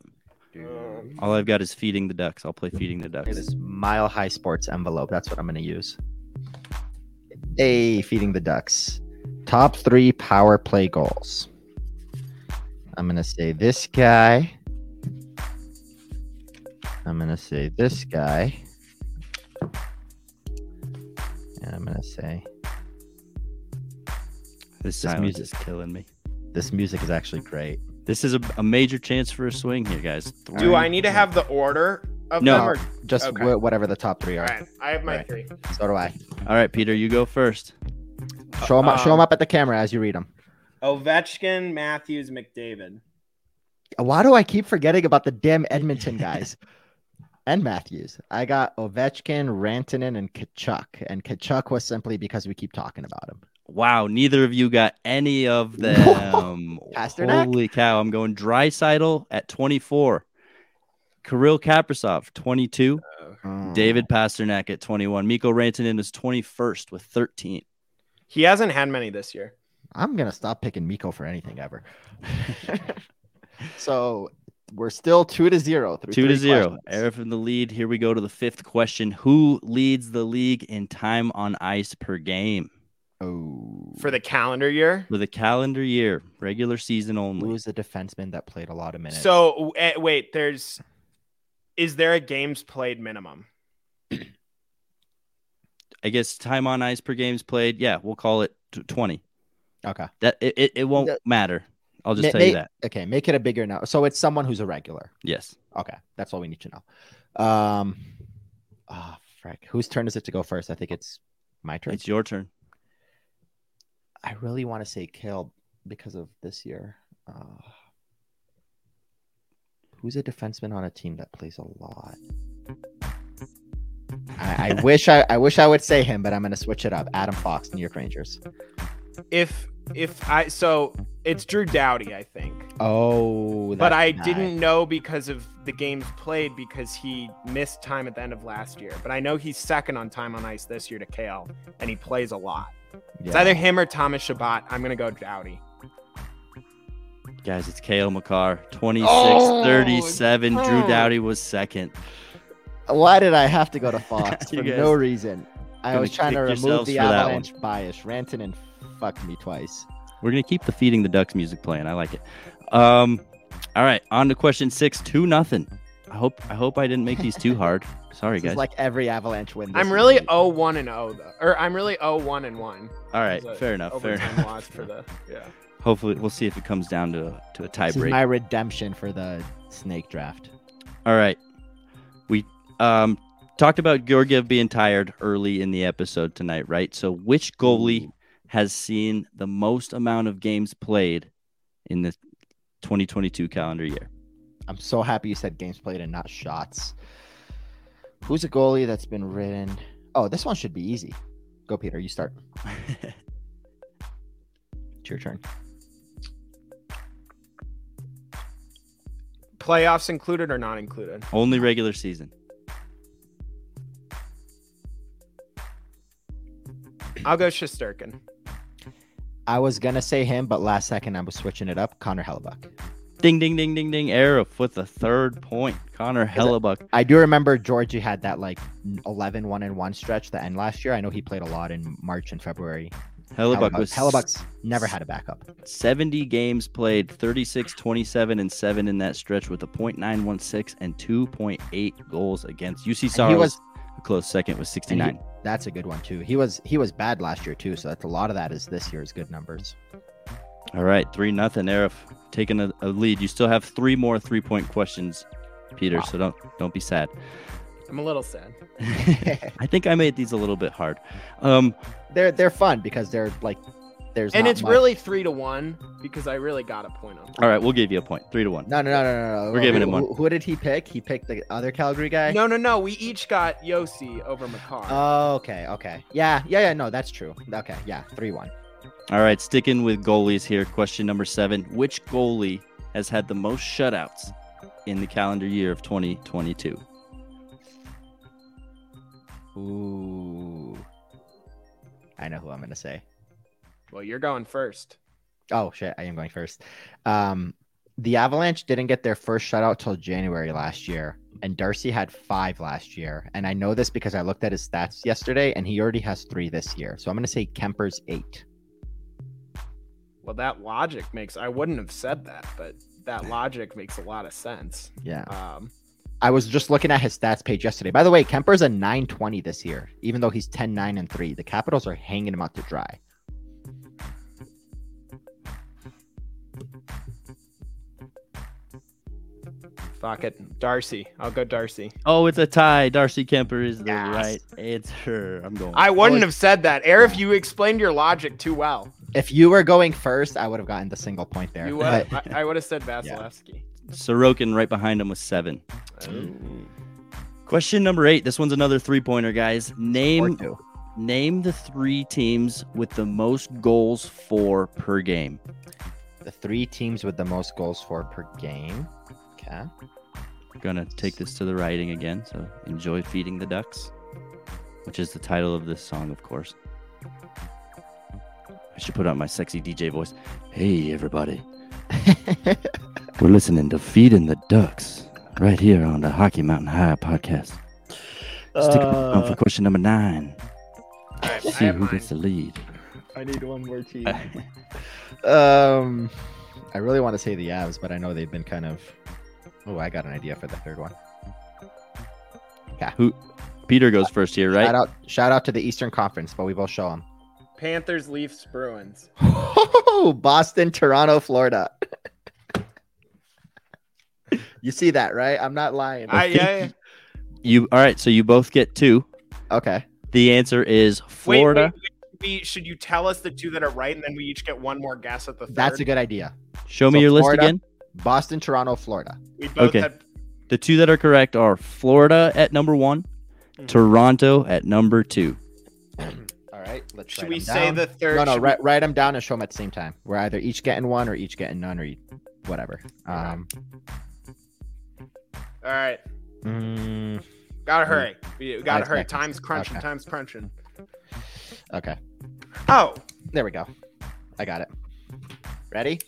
All I've got is feeding the ducks. I'll play feeding the ducks. this mile high sports envelope. That's what I'm going to use. Hey, feeding the ducks. Top three power play goals. I'm going to say this guy. I'm going to say this guy. And I'm going to say This music is killing me. this music is actually great. This is a, a major chance for a swing here, guys. do I need to have the order of No. them? Or... Just Okay. wh- whatever the top three are. right, I have my Right. three. So do I. All right, Peter, you go first. Show them, up, show 'em Um, up at the camera as you read them. Ovechkin, Matthews, McDavid. Why do I keep forgetting about the damn Edmonton guys? and Matthews. I got Ovechkin, Rantanen, and Tkachuk. And Tkachuk was simply because we keep talking about him. Wow, neither of you got any of them. Holy cow! I'm going Draisaitl at 24, Kirill Kaprizov 22, Mm. David Pastrnak at 21, Mikko Rantanen is 21st with 13. He hasn't had many this year. I'm gonna stop picking Mikko for anything ever. so we're still two to zero. Two to zero. questions. Aarif in the lead. Here we go to the fifth question. Who leads the league in time on ice per game Oh, For the calendar year. for the calendar year, regular season only? who's the defenseman that played a lot of minutes? So eh, wait, there's is there a games played minimum? I guess time on ice per games played. Yeah, we'll call it t- 20. okay, That it, it, it won't That- matter. I'll just Ma- tell you that. Okay, make it a bigger no. So it's someone who's a regular. Yes. Okay, that's all we need to know. Um, oh, frick. Whose turn is it to go first? I think it's my turn. It's your turn. I really want to say Cale because of this year. Uh, who's a defenseman on a team that plays a lot? I, I wish I, I wish I would say him, but I'm gonna switch it up. Adam Fox, New York Rangers. If if I so it's Drew Doughty, I think. Oh, but I guy. didn't know because of the games played because he missed time at the end of last year. But I know he's second on time on ice this year to Cale, and he plays a lot. It's either him or Thomas Chabot. I'm gonna go Doughty. Guys, it's Cale Makar. 26 Oh, 37. Drew Doughty was second. Why did I have to go to Fox for guys no reason? I was trying to remove the for that one. avalanche bias. Rantanen fucked me twice. We're gonna keep the feeding the ducks music playing. I like it. Um, all right, on to question six. Two nothing. I hope I hope I didn't make these too hard. Sorry, This is guys. like every avalanche win. this I'm really 0 1 and 0 though, or I'm really 0 1 and 1. all right, fair enough. Fair enough. for the yeah. Hopefully, we'll see if it comes down to to a tie This is break. my redemption for the snake draft. All right. We um talked about Georgiev being tired early in the episode tonight, right? So which goalie has seen the most amount of games played in the 2022 calendar year? I'm so happy you said games played and not shots. Who's a goalie that's been ridden? Oh, this one should be easy. Go, Peter. You start. It's your turn. Playoffs included or not included? Only regular season. I'll go Shesterkin. I was gonna say him, but last second I was switching it up. Connor Hellebuyck. Ding ding ding ding ding. Aarif with the third point. Connor Hellebuyck. I do remember Georgie had that like 11 1 and 1 stretch the end last year. I know he played a lot in March and February. Hellebuyck was Hellebuyck's never had a backup. 70 games played, 36, 27, and 7 in that stretch with a .916 and 2.8 goals against. UC he was a close second with 69. he- that's a good one too. He was he was bad last year too, so that's a lot of that is this year's good numbers. All right, three nothing. Aarif taking a, a lead. You still have three more three point questions, Peter. Wow. So don't don't be sad. I'm a little sad. I think I made these a little bit hard. Um, they're they're fun because they're like there's and it's much- really three to one because I really got a point on. all right, we'll give you a point. Three to one. no no no no no. We're giving who, him one. Who, who did he pick? He picked the other Calgary guy. No, no, no. We each got Josi over Makar. Oh, okay, okay. Yeah, yeah, yeah. No, that's true. Okay, yeah, three one. All right, sticking with goalies here. Question number seven: Which goalie has had the most shutouts in the calendar year of 2022? Ooh, I know who I'm gonna say. well, you're going first. Oh shit, I am going first. Um, the Avalanche didn't get their first shutout till January last year, and Darcy had five last year. And I know this because I looked at his stats yesterday, and he already has three this year. So I'm gonna say Kuemper's eight. Well, that logic makes. I wouldn't have said that, but that logic makes a lot of sense. Yeah, Um, I was just looking at his stats page yesterday. By the way, Kuemper's a 920 this year, even though he's 10, 9, and 3. The Capitals are hanging him out to dry. fuck it, Darcy. I'll go Darcy. Oh, it's a tie. Darcy Kuemper is the Yes. right answer. I'm going. I wouldn't have said that, Aarif. You explained your logic too well. If you were going first, I would have gotten the single point there. You would. but- I, I would have said Vasilevskiy. Sorokin right behind him with seven. Question number eight. This one's another three pointer, guys. Name name the three teams with the most goals for per game. The three teams with the most goals for per game. Okay. Gonna take this to the writing again. So enjoy feeding the ducks, which is the title of this song, of course. I should put on my sexy DJ voice. Hey, everybody. We're listening to Feeding the Ducks right here on the Hockey Mountain High podcast. Stick around for question number nine. All right, I See who mine. gets the lead. I need one more team. um, I really want to say the Avs, but I know they've been kind of. Oh, I got an idea for the third one. Yeah. Who? Peter goes first here, Shout right? out, shout out to the Eastern Conference, but we both show them. Panthers, Leafs, Bruins. Boston, Toronto, Florida. You see that, right? I'm not lying. I, yeah, yeah. You all right? So you both get two. okay. The answer is Florida. wait, wait. We, should you tell us the two that are right, and then we each get one more guess at the third? That's a good idea. Show me So your list again. Boston, Toronto, Florida. We both Okay. had The two that are correct are Florida at number one, Mhm. Toronto at number two. All right. Let's Should write we them say down. the third? No, no. should Write, write them down and show them at the same time. We're either each getting one or each getting none or e- whatever. Um. All right. mm, Gotta hurry. We gotta hurry. seconds. Time's crunching. Okay. Time's crunching. okay. Oh, There we go. I got it. Ready?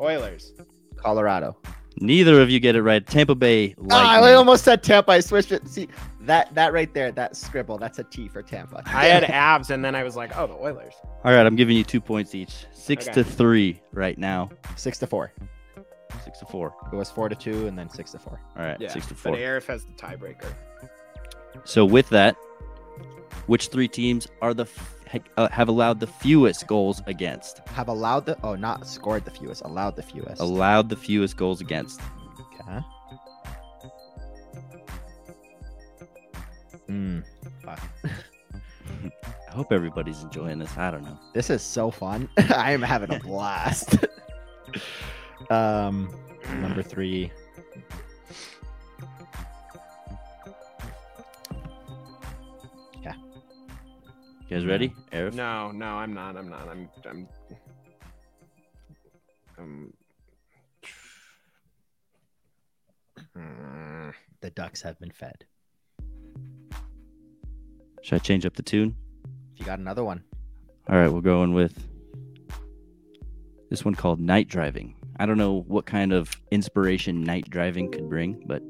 Oilers. Colorado. Neither of you get it right. Tampa Bay. Ah, I almost said Tampa. I switched it. See that that right there, that scribble, that's a T for Tampa. I had Avs, and then I was like, oh, the Oilers. All right, I'm giving you two points each. Six Okay. to three right now. six to four. Six to four. It was four to two, and then six to four. All right, Yeah. six to four. But four. Aarif has the tiebreaker. So with that, which three teams are the f- ha- uh, have allowed the fewest goals against? Have allowed the oh, not scored the fewest, allowed the fewest. Allowed the fewest goals against. Okay. Mm. I hope everybody's enjoying this. I don't know. This is so fun. I am having a blast. um, number three. You guys ready? Aarif? No, no, I'm not. I'm not. I'm. I'm. I'm. The ducks have been fed. Should I change up the tune? If you got another one, All right, we're going with this one called Night Driving. I don't know what kind of inspiration night driving could bring, but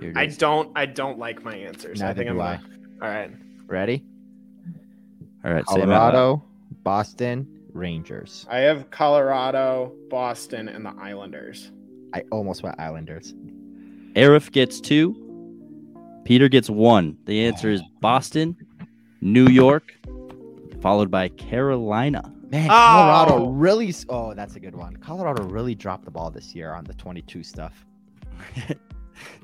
here it I don't. I don't like my answers. I Neither think I'm. do I. gonna- All right. ready? All right, say 'em out loud. Colorado, Boston, Rangers. I have Colorado, Boston, and the Islanders. I almost went Islanders. Aarif gets two. Peter gets one. The answer is Boston, New York, followed by Carolina. Man, Oh! Colorado really. Oh, that's a good one. Colorado really dropped the ball this year on the 22 stuff.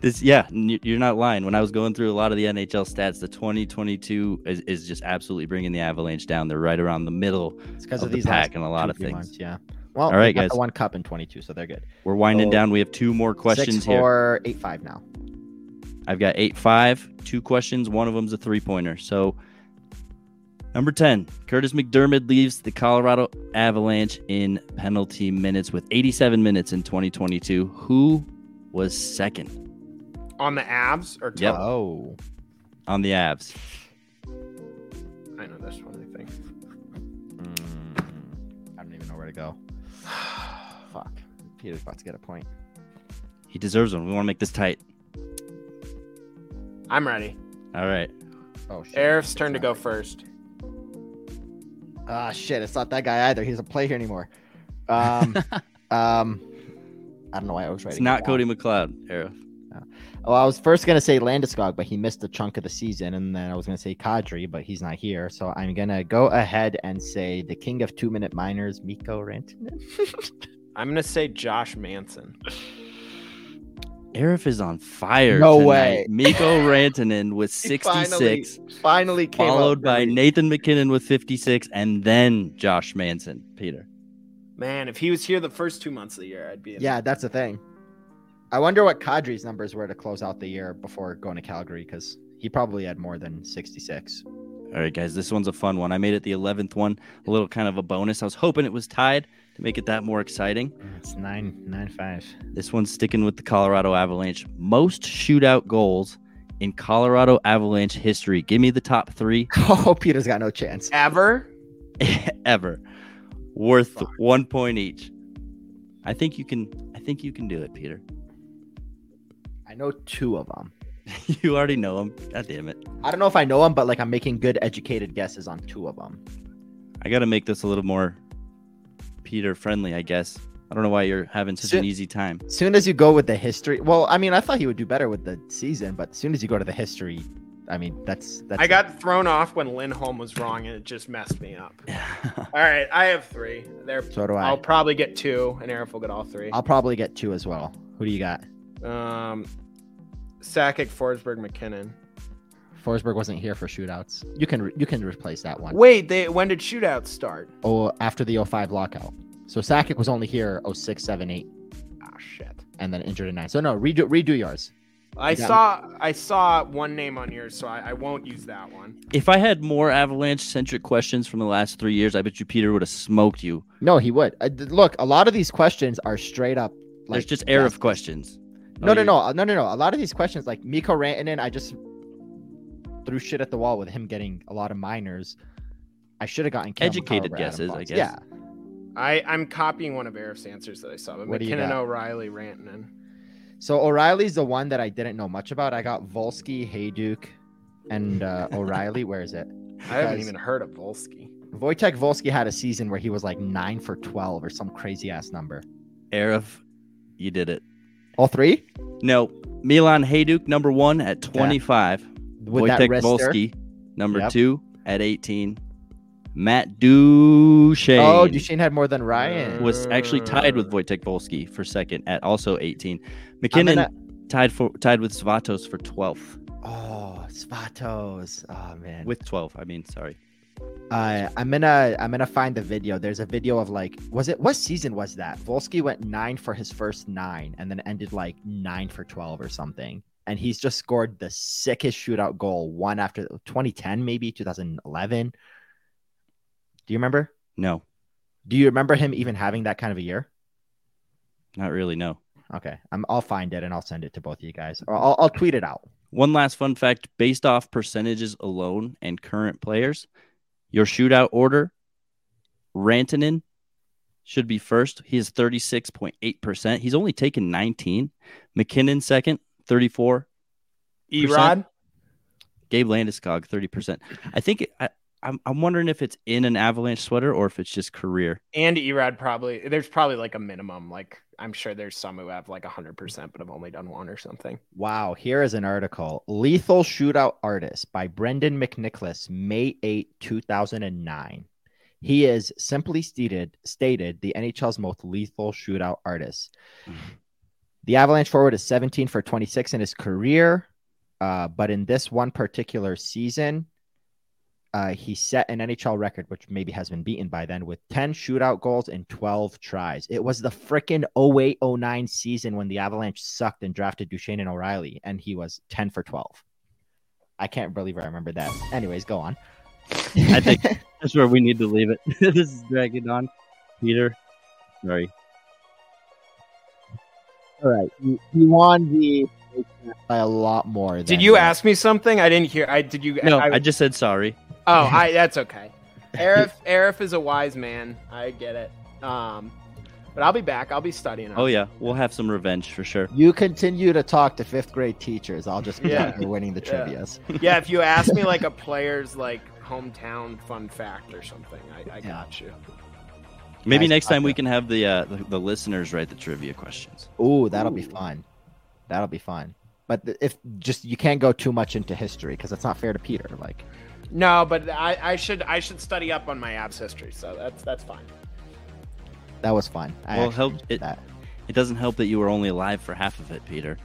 This, yeah, you're not lying. When I was going through a lot of the NHL stats, the 2022 is, is just absolutely bringing the Avalanche down. They're right around the middle. It's because Of of, the these pack and a lot of things. months, yeah. Well, all right, they right, got guys. The one cup in 22, so they're good. We're winding So, down. We have two more questions Six, here. four, eight, five now. I've got eight five, two questions. One of them's a three pointer. So, number 10, Kurtis MacDermid leaves the Colorado Avalanche in penalty minutes with 87 minutes in 2022. Who was second On the Avs or Yep. Oh, on the Avs. I know this one. I think. Mm, I don't even know where to go. Fuck. Peter's about to get a point. He deserves one. We want to make this tight. I'm ready. All right. Oh shit. Aarif's turn to go first. Ah shit, it's not that guy either. He doesn't play here anymore. Um, um, I don't know why I was writing. It's not down. Cody McLeod, Aarif. Well, I was first gonna say Landeskog, but he missed a chunk of the season, and then I was gonna say Kadri, but he's not here. So I'm gonna go ahead and say the king of two-minute minors, Mikko Rantanen. I'm gonna say Josh Manson. Aarif is on fire. No tonight. way. Mikko Rantanen with He finally- 66, Finally, came followed for by me. Nathan MacKinnon with 56, and then Josh Manson. Peter. Man, if he was here the first two months of the year, I'd be. Yeah, that's the thing. I wonder what Kadri's numbers were to close out the year before going to Calgary, because he probably had more than 66. All right, guys, this one's a fun one. I made it the 11th one, a little kind of a bonus. I was hoping it was tied to make it that more exciting. It's nine nine five. This one's sticking with the Colorado Avalanche. Most shootout goals in Colorado Avalanche history. Give me the top three Oh, Peter's got no chance. Ever? ever, worth Fuck. one point each. I think you can. I think you can do it, Peter. I know two of them. you already know them. God damn it! I don't know if I know them, but like I'm making good educated guesses on two of them. I got to make this a little more Peter friendly, I guess. I don't know why you're having such So- an easy time. As soon as you go with the history, well, I mean, I thought he would do better with the season, but as soon as you go to the history, I mean, that's that's. I it. got thrown off when Lindholm was wrong, and it just messed me up. All right, I have three. There, So do I. I'll probably get two, and Aarif will get all 3 I'll probably get two as well. Who do you got? um, Sakic, Forsberg, MacKinnon. Forsberg wasn't here for shootouts. You can re- you can replace that one. Wait, they when did shootouts start? Oh, after the 05 lockout. So Sakic was only here 06, 7, 8, Ah, shit. and then injured in nine. So no, redo redo yours. I saw I saw one name on yours, so I, I won't use that one. If I had more Avalanche centric questions from the last three years, I bet you Peter would have smoked you. No, he would. Uh, th- look, a lot of these questions are straight up. Like, There's just air of questions. No, Oh, no, you're- no, no, no, no. A lot of these questions, like Miko Rantanen, I just threw shit at the wall with him getting a lot of minors. I should have gotten Cale Educated Makar guesses, I guess. Yeah, I I'm copying one of Aarif's answers that I saw. But What do you MacKinnon, got? O'Reilly, Rantanen. So O'Reilly's the one that I didn't know much about. I got Wolski, Hejduk, and uh, O'Reilly. Where is it? I haven't even heard of Wolski. Wojtek Wolski had a season where he was like nine for twelve or some crazy ass number. Aarif, you did it. All three No, Milan Hejduk, number one at 25. With that Wojtek wrister. Wolski, number Yep. two at 18. Matt Duchesne Oh, Duchesne had more than Ryan. was actually tied with Wojtek Wolski for second at also 18. MacKinnon gonna- tied for tied with Svatos for 12th. Oh, Svatos. Oh man. With 12, I mean, sorry. Uh, I'm gonna I'm gonna find the video. There's a video of like, was it what season was that? Wolski went nine for his first nine, and then ended like nine for twelve or something. And he's just scored the sickest shootout goal, one after 2010, maybe 2011. Do you remember? No, Do you remember him even having that kind of a year? not really, no. Okay, I'm, I'll find it and I'll send it to both of you guys, or I'll, I'll tweet it out. One last fun fact based off percentages alone and current players, your shootout order, Rantanen should be first. He is 36.8%. He's only taken 19. MacKinnon second, 34. Erod. Gabe Landeskog, 30%. I think it, I, I'm, I'm wondering if it's in an Avalanche sweater or if it's just career. And Erod probably there's probably like a minimum. Like I'm sure there's some who have like hundred percent, but have only done one or something. Wow, here is an article Lethal Shootout Artist by Brendan McNicholas, May 8, 2009. He is simply stated, stated the NHL's most lethal shootout artist. The Avalanche forward is 17 for 26 in his career, uh, but in this one particular season, uh, he set an NHL record, which maybe has been beaten by then, with 10 shootout goals and 12 tries. It was the freaking 08 09 season when the Avalanche sucked and drafted Duchesne and O'Reilly, and he was 10 for 12. I can't believe I remember that. Anyways, go on. I think that's where we need to leave it. this is dragging on. Peter, sorry. All right. You, you won the by a lot more. Did you that. ask me something? I didn't hear. I did you? No, I, I just said sorry. oh, I that's okay. Aarif Aarif is a wise man. I get it. Um, but I'll be back. I'll be studying. Oh yeah, we'll have some revenge for sure. You continue to talk to fifth grade teachers. I'll just Yeah. yeah. you're winning the Yeah. trivia's. yeah. If you ask me like a player's like hometown fun fact or something, I, I Yeah. got you. Maybe Guys, next time we can have the, uh, the the listeners write the trivia questions. Ooh, that'll be fun. That'll be fun. But if just you can't go too much into history because it's not fair to Peter. Like, No, but I, I should I should study up on my Avs history, so that's that's fine. that was fun. I Well, help it. that. It doesn't help that you were only alive for half of it, Peter.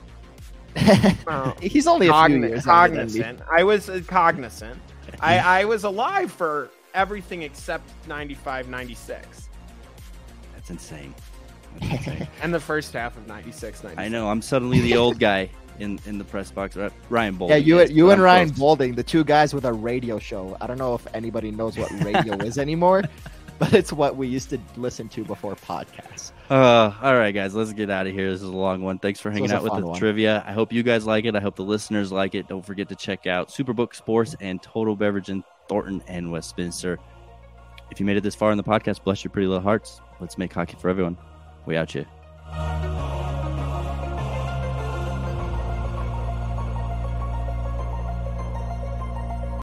Oh. He's only a few years younger than me. cognizant. I was uh, cognizant. I, I was alive for everything except 95, 96. That's insane. That's insane. And the first half of 96, 97. I know. I'm suddenly the old guy in, in the press box. Uh, Ryan Bolt. Yeah, you you and I'm Ryan close. Bolding, the two guys with a radio show. I don't know if anybody knows what radio is anymore, but it's what we used to listen to before podcasts. Uh, all right, guys, let's get out of here. This is a long one. Thanks for hanging out with fun the one. trivia. I hope you guys like it. I hope the listeners like it. Don't forget to check out Superbook Sports and Total Beverage in Thornton and Westminster. If you made it this far in the podcast, bless your pretty little hearts. Let's make hockey for everyone. We out here.